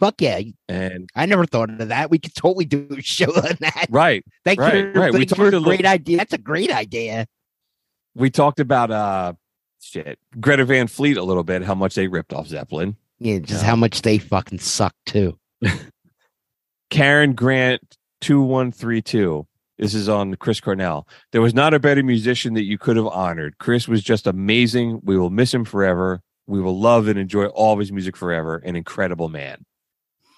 Fuck yeah! And I never thought of that. We could totally do a show on that. right, Thank right, you. right. We talked a great idea. That's a great idea. we talked about uh shit, Greta Van Fleet a little bit, how much they ripped off Zeppelin. Yeah, just Yeah. how much they fucking suck too. Karen Grant 2132. This is on Chris Cornell. There was not a better musician that you could have honored. Chris was just amazing. We will miss him forever. We will love and enjoy all of his music forever. An incredible man.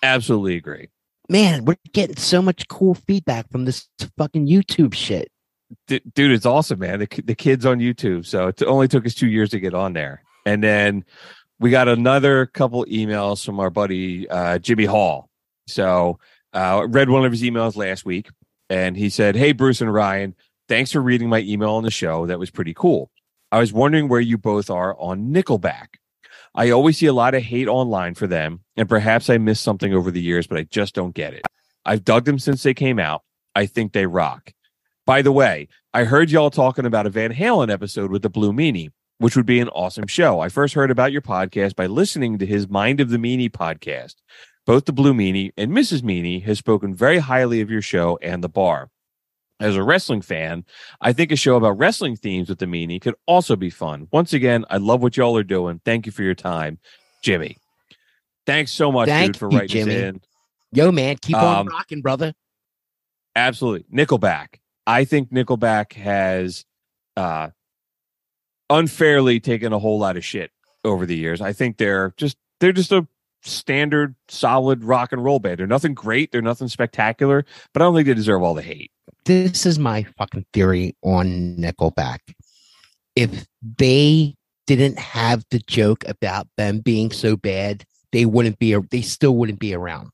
Absolutely agree. Man, we're getting so much cool feedback from this fucking YouTube shit. D- dude, it's awesome, man. The, the kid's on YouTube. So it only took us two years to get on there. And then we got another couple emails from our buddy uh, Jimmy Hall. So uh, read one of his emails last week, and he said, "Hey, Bruce and Ryan, thanks for reading my email on the show. That was pretty cool. I was wondering where you both are on Nickelback. I always see a lot of hate online for them, and perhaps I missed something over the years, but I just don't get it. I've dug them since they came out. I think they rock. By the way, I heard y'all talking about a Van Halen episode with the Blue Meanie, which would be an awesome show. I first heard about your podcast by listening to his Mind of the Meanie podcast. Both the Blue Meanie and Mrs. Meanie has spoken very highly of your show and the bar. As a wrestling fan, I think a show about wrestling themes with the Meanie could also be fun. Once again, I love what y'all are doing. Thank you for your time, Jimmy. Thanks so much, Thank dude, for you, writing Jimmy. this in. Yo, man, keep on Um, rocking, brother. Absolutely. Nickelback. I think Nickelback has uh unfairly taken a whole lot of shit over the years. I think they're just they're just a standard solid rock and roll band. They're nothing great, they're nothing spectacular, but I don't think they deserve all the hate. This is my fucking theory on Nickelback. If they didn't have the joke about them being so bad, they wouldn't be. They still wouldn't be around.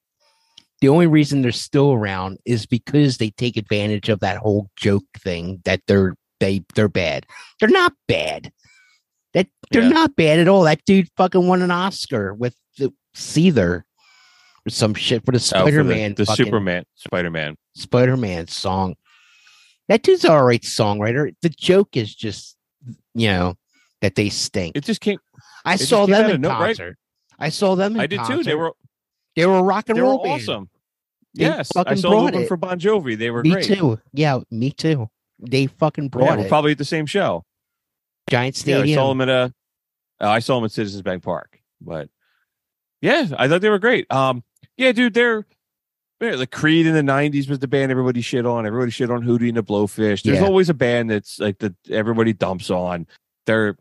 The only reason they're still around is because they take advantage of that whole joke thing that they're they they're bad. They're not bad. That they're Yeah. not bad at all. That dude fucking won an Oscar with the Seether or some shit for the Oh, Spider Man. the, the Superman, Spider Man. Spider Man song. That dude's all right songwriter. The joke is just, you know, that they stink. It just came. I saw them in no- right? concert. I saw them in I did too. They were they were a rock and they were roll band. awesome. They yes, I saw Looking it. for Bon Jovi. They were Me great. too. Yeah, me too. They fucking Yeah, brought we're it. probably at the same show. Giant Yeah, I saw them at a. Uh, I saw them at Citizens Bank Park, but yeah, I thought they were great. Um, yeah, dude, they're, they're the Creed in the '90s was the band everybody shit on. Everybody shit on Hootie and the Blowfish. There's Yeah. always a band that's like that everybody dumps on. They're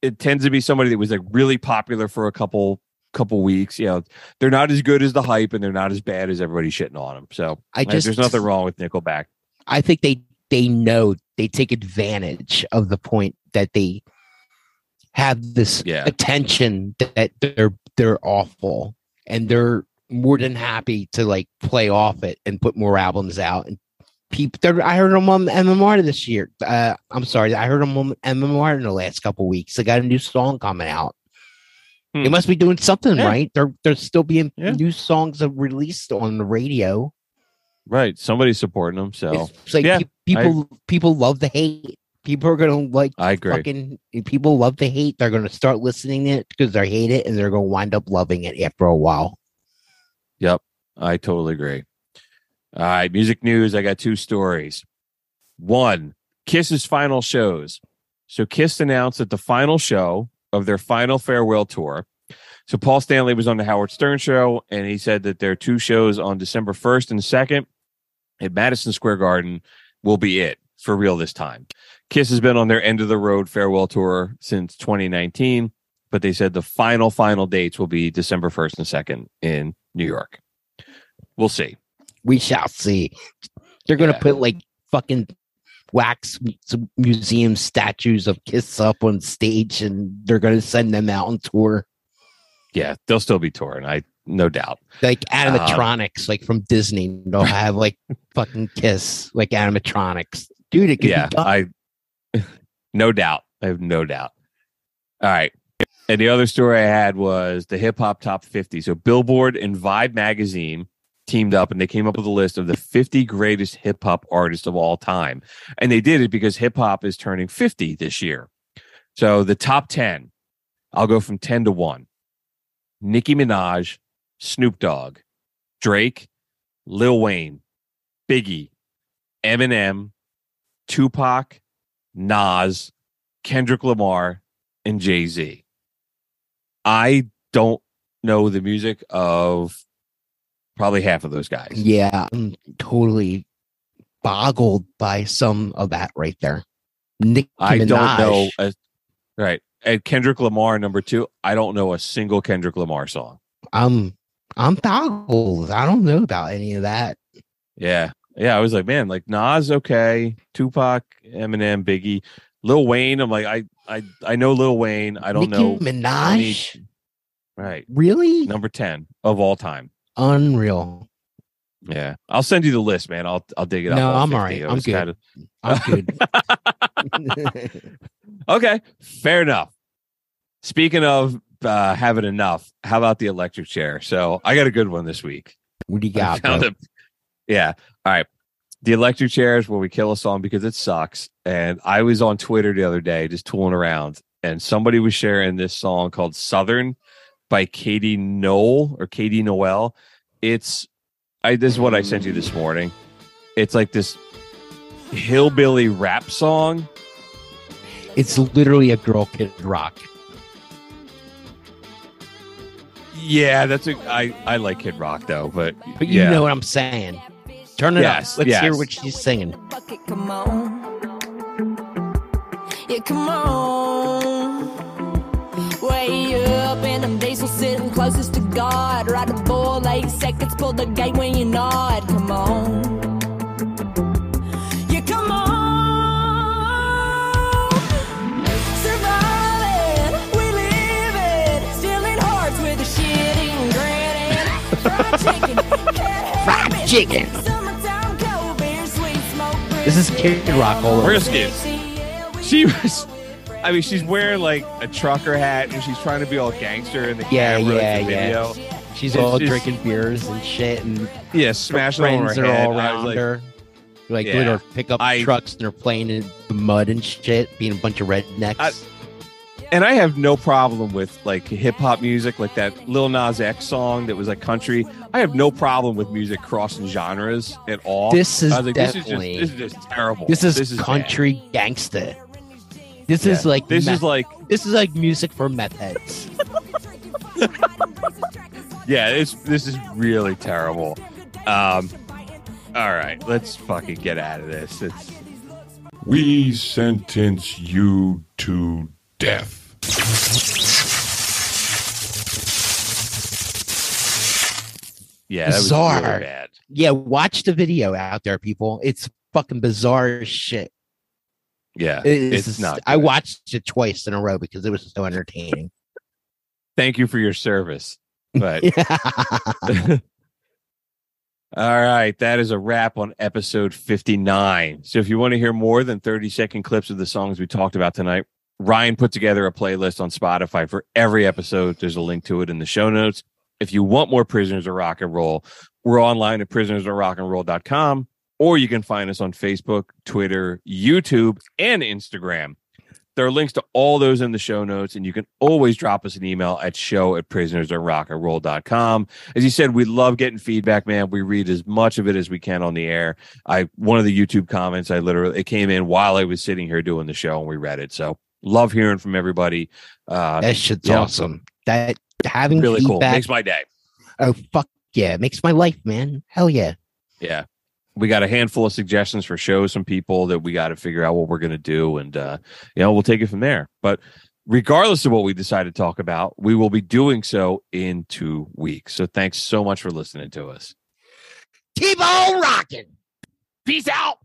it tends to be somebody that was like really popular for a couple couple weeks. You know, they're not as good as the hype, and they're not as bad as everybody shitting on them. So I like, just- there's nothing wrong with Nickelback. I think they they know they take advantage of the point that they have this Yeah. attention that they're they're awful and they're more than happy to like play off it and put more albums out and people I heard them on MMR this year. Uh, I'm sorry, I heard them on MMR in the last couple weeks. They got a new song coming out. They Hmm. must be doing something Yeah. right. They're they're still being Yeah. new songs are released on the radio. Right. Somebody's supporting them. So It's, like yeah, pe- people people love the hate. People are gonna like I agree. fucking people love to hate. They're gonna start listening to it because they hate it and they're gonna wind up loving it after a while. Yep. I totally agree. All right. Music news. I got two stories. One, Kiss's final shows. So Kiss announced that the final show of their final farewell tour. So Paul Stanley was on the Howard Stern show, and he said that their two shows on December 1st and 2nd at Madison Square Garden will be it for real this time. Kiss has been on their end of the road farewell tour since 2019, but they said the final, final dates will be December 1st and 2nd in New York. We'll see. We shall see. They're gonna Yeah. put like fucking wax museum statues of Kiss up on stage, and they're gonna send them out on tour Yeah, they'll still be touring. I no doubt. like Um, animatronics, like from Disney. They'll have like fucking Kiss, like animatronics, dude. It could yeah, be. I no doubt. I have no doubt. All right. And the other story I had was the hip hop top 50. So Billboard and Vibe magazine teamed up and they came up with a list of the 50 greatest hip hop artists of all time. And they did it because hip hop is turning 50 this year. So the top 10, I'll go from 10 to 1. Nicki Minaj, Snoop Dogg, Drake, Lil Wayne, Biggie, Eminem, Tupac, Nas, Kendrick Lamar, and Jay Z. I don't know the music of probably half of those guys. Yeah, I'm totally boggled by some of that right there. Nicki I Minaj. don't know. A, right. And Kendrick Lamar, number two, I don't know a single Kendrick Lamar song. I'm I'm boggled. I don't know about any of that. Yeah. Yeah. I was like, man, like Nas, okay. Tupac, Eminem, Biggie, Lil Wayne. I'm like, I I I know Lil Wayne. I don't Nicki know. Minaj. any- right. Really? Number 10 of all time. Unreal. Yeah, I'll send you the list, man. I'll I'll dig it up. No, I'm all right. I'm good. kinda- I'm good. okay, fair enough. Speaking of uh, having enough, how about the electric chair? So I got a good one this week. what do you I got? found bro? Yeah. All right. The electric chair is where we kill a song because it sucks. And I was on Twitter the other day just tooling around, and somebody was sharing this song called Southern by Katie Noel or Katie Noel. It's I this is what I sent you this morning. It's like this hillbilly rap song. It's literally a girl kid rock. Yeah, that's a I I like Kid Rock though, but But you yeah. know what I'm saying. Turn it Yes, up. Let's hear what she's singing. come on. Yeah, come on. Way up in them diesel sitting closest to God. Ride the bull eight seconds, pull the gate when you nod. Come on. Yeah, come This is Kid Rock all over. Brisket. She was I mean, she's wearing like a trucker hat and she's trying to be all gangster in the Yeah, camera, yeah, the yeah. She's It's all just- drinking beers and shit, and Yeah, smashing on her friends are head. all around like, her, like Yeah. with her pickup I- trucks, and they're playing in the mud and shit, being a bunch of rednecks. I- And I have no problem with like hip hop music, like that Lil Nas X song that was like country. I have no problem with music crossing genres at all. This is like, definitely- this is just this is just terrible. this is, bad. country gangsta. This Yeah. is like this meth- is like this is like music for meth heads. yeah, it's this is really terrible. Um, all right, let's fucking get out of this. It's We sentence you to death. Yeah, that was Bizarre. really bad. Yeah, watch the video out there, people. It's fucking bizarre shit. Yeah, It's, it's not. I watched it twice in a row because it was so entertaining. Thank you for your service, but All right, that is a wrap on episode 59. So if you want to hear more than 30 second clips of the songs we talked about tonight, Ryan put together a playlist on Spotify for every episode. There's a link to it in the show notes. If you want more Prisoners of Rock and Roll, we're online at prisonersofrockandroll.com or you can find us on Facebook, Twitter, YouTube, and Instagram. There are links to all those in the show notes, and you can always drop us an email at show at prisonersofrockandroll.com. As you said, we love getting feedback, man. We read as much of it as we can on the air. I one of the YouTube comments, I literally it came in while I was sitting here doing the show and we read it. So love hearing from everybody. Uh that shit's yeah. awesome. That having really cool. feedback. Makes my day. oh fuck yeah, makes my life, man. Hell yeah. Yeah. We got a handful of suggestions for shows from people that we got to figure out what we're going to do. And, uh, you know, we'll take it from there. But regardless of what we decide to talk about, we will be doing so in two weeks. So thanks so much for listening to us. Keep on rocking. Peace out.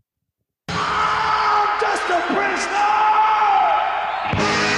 Just a prisoner! Of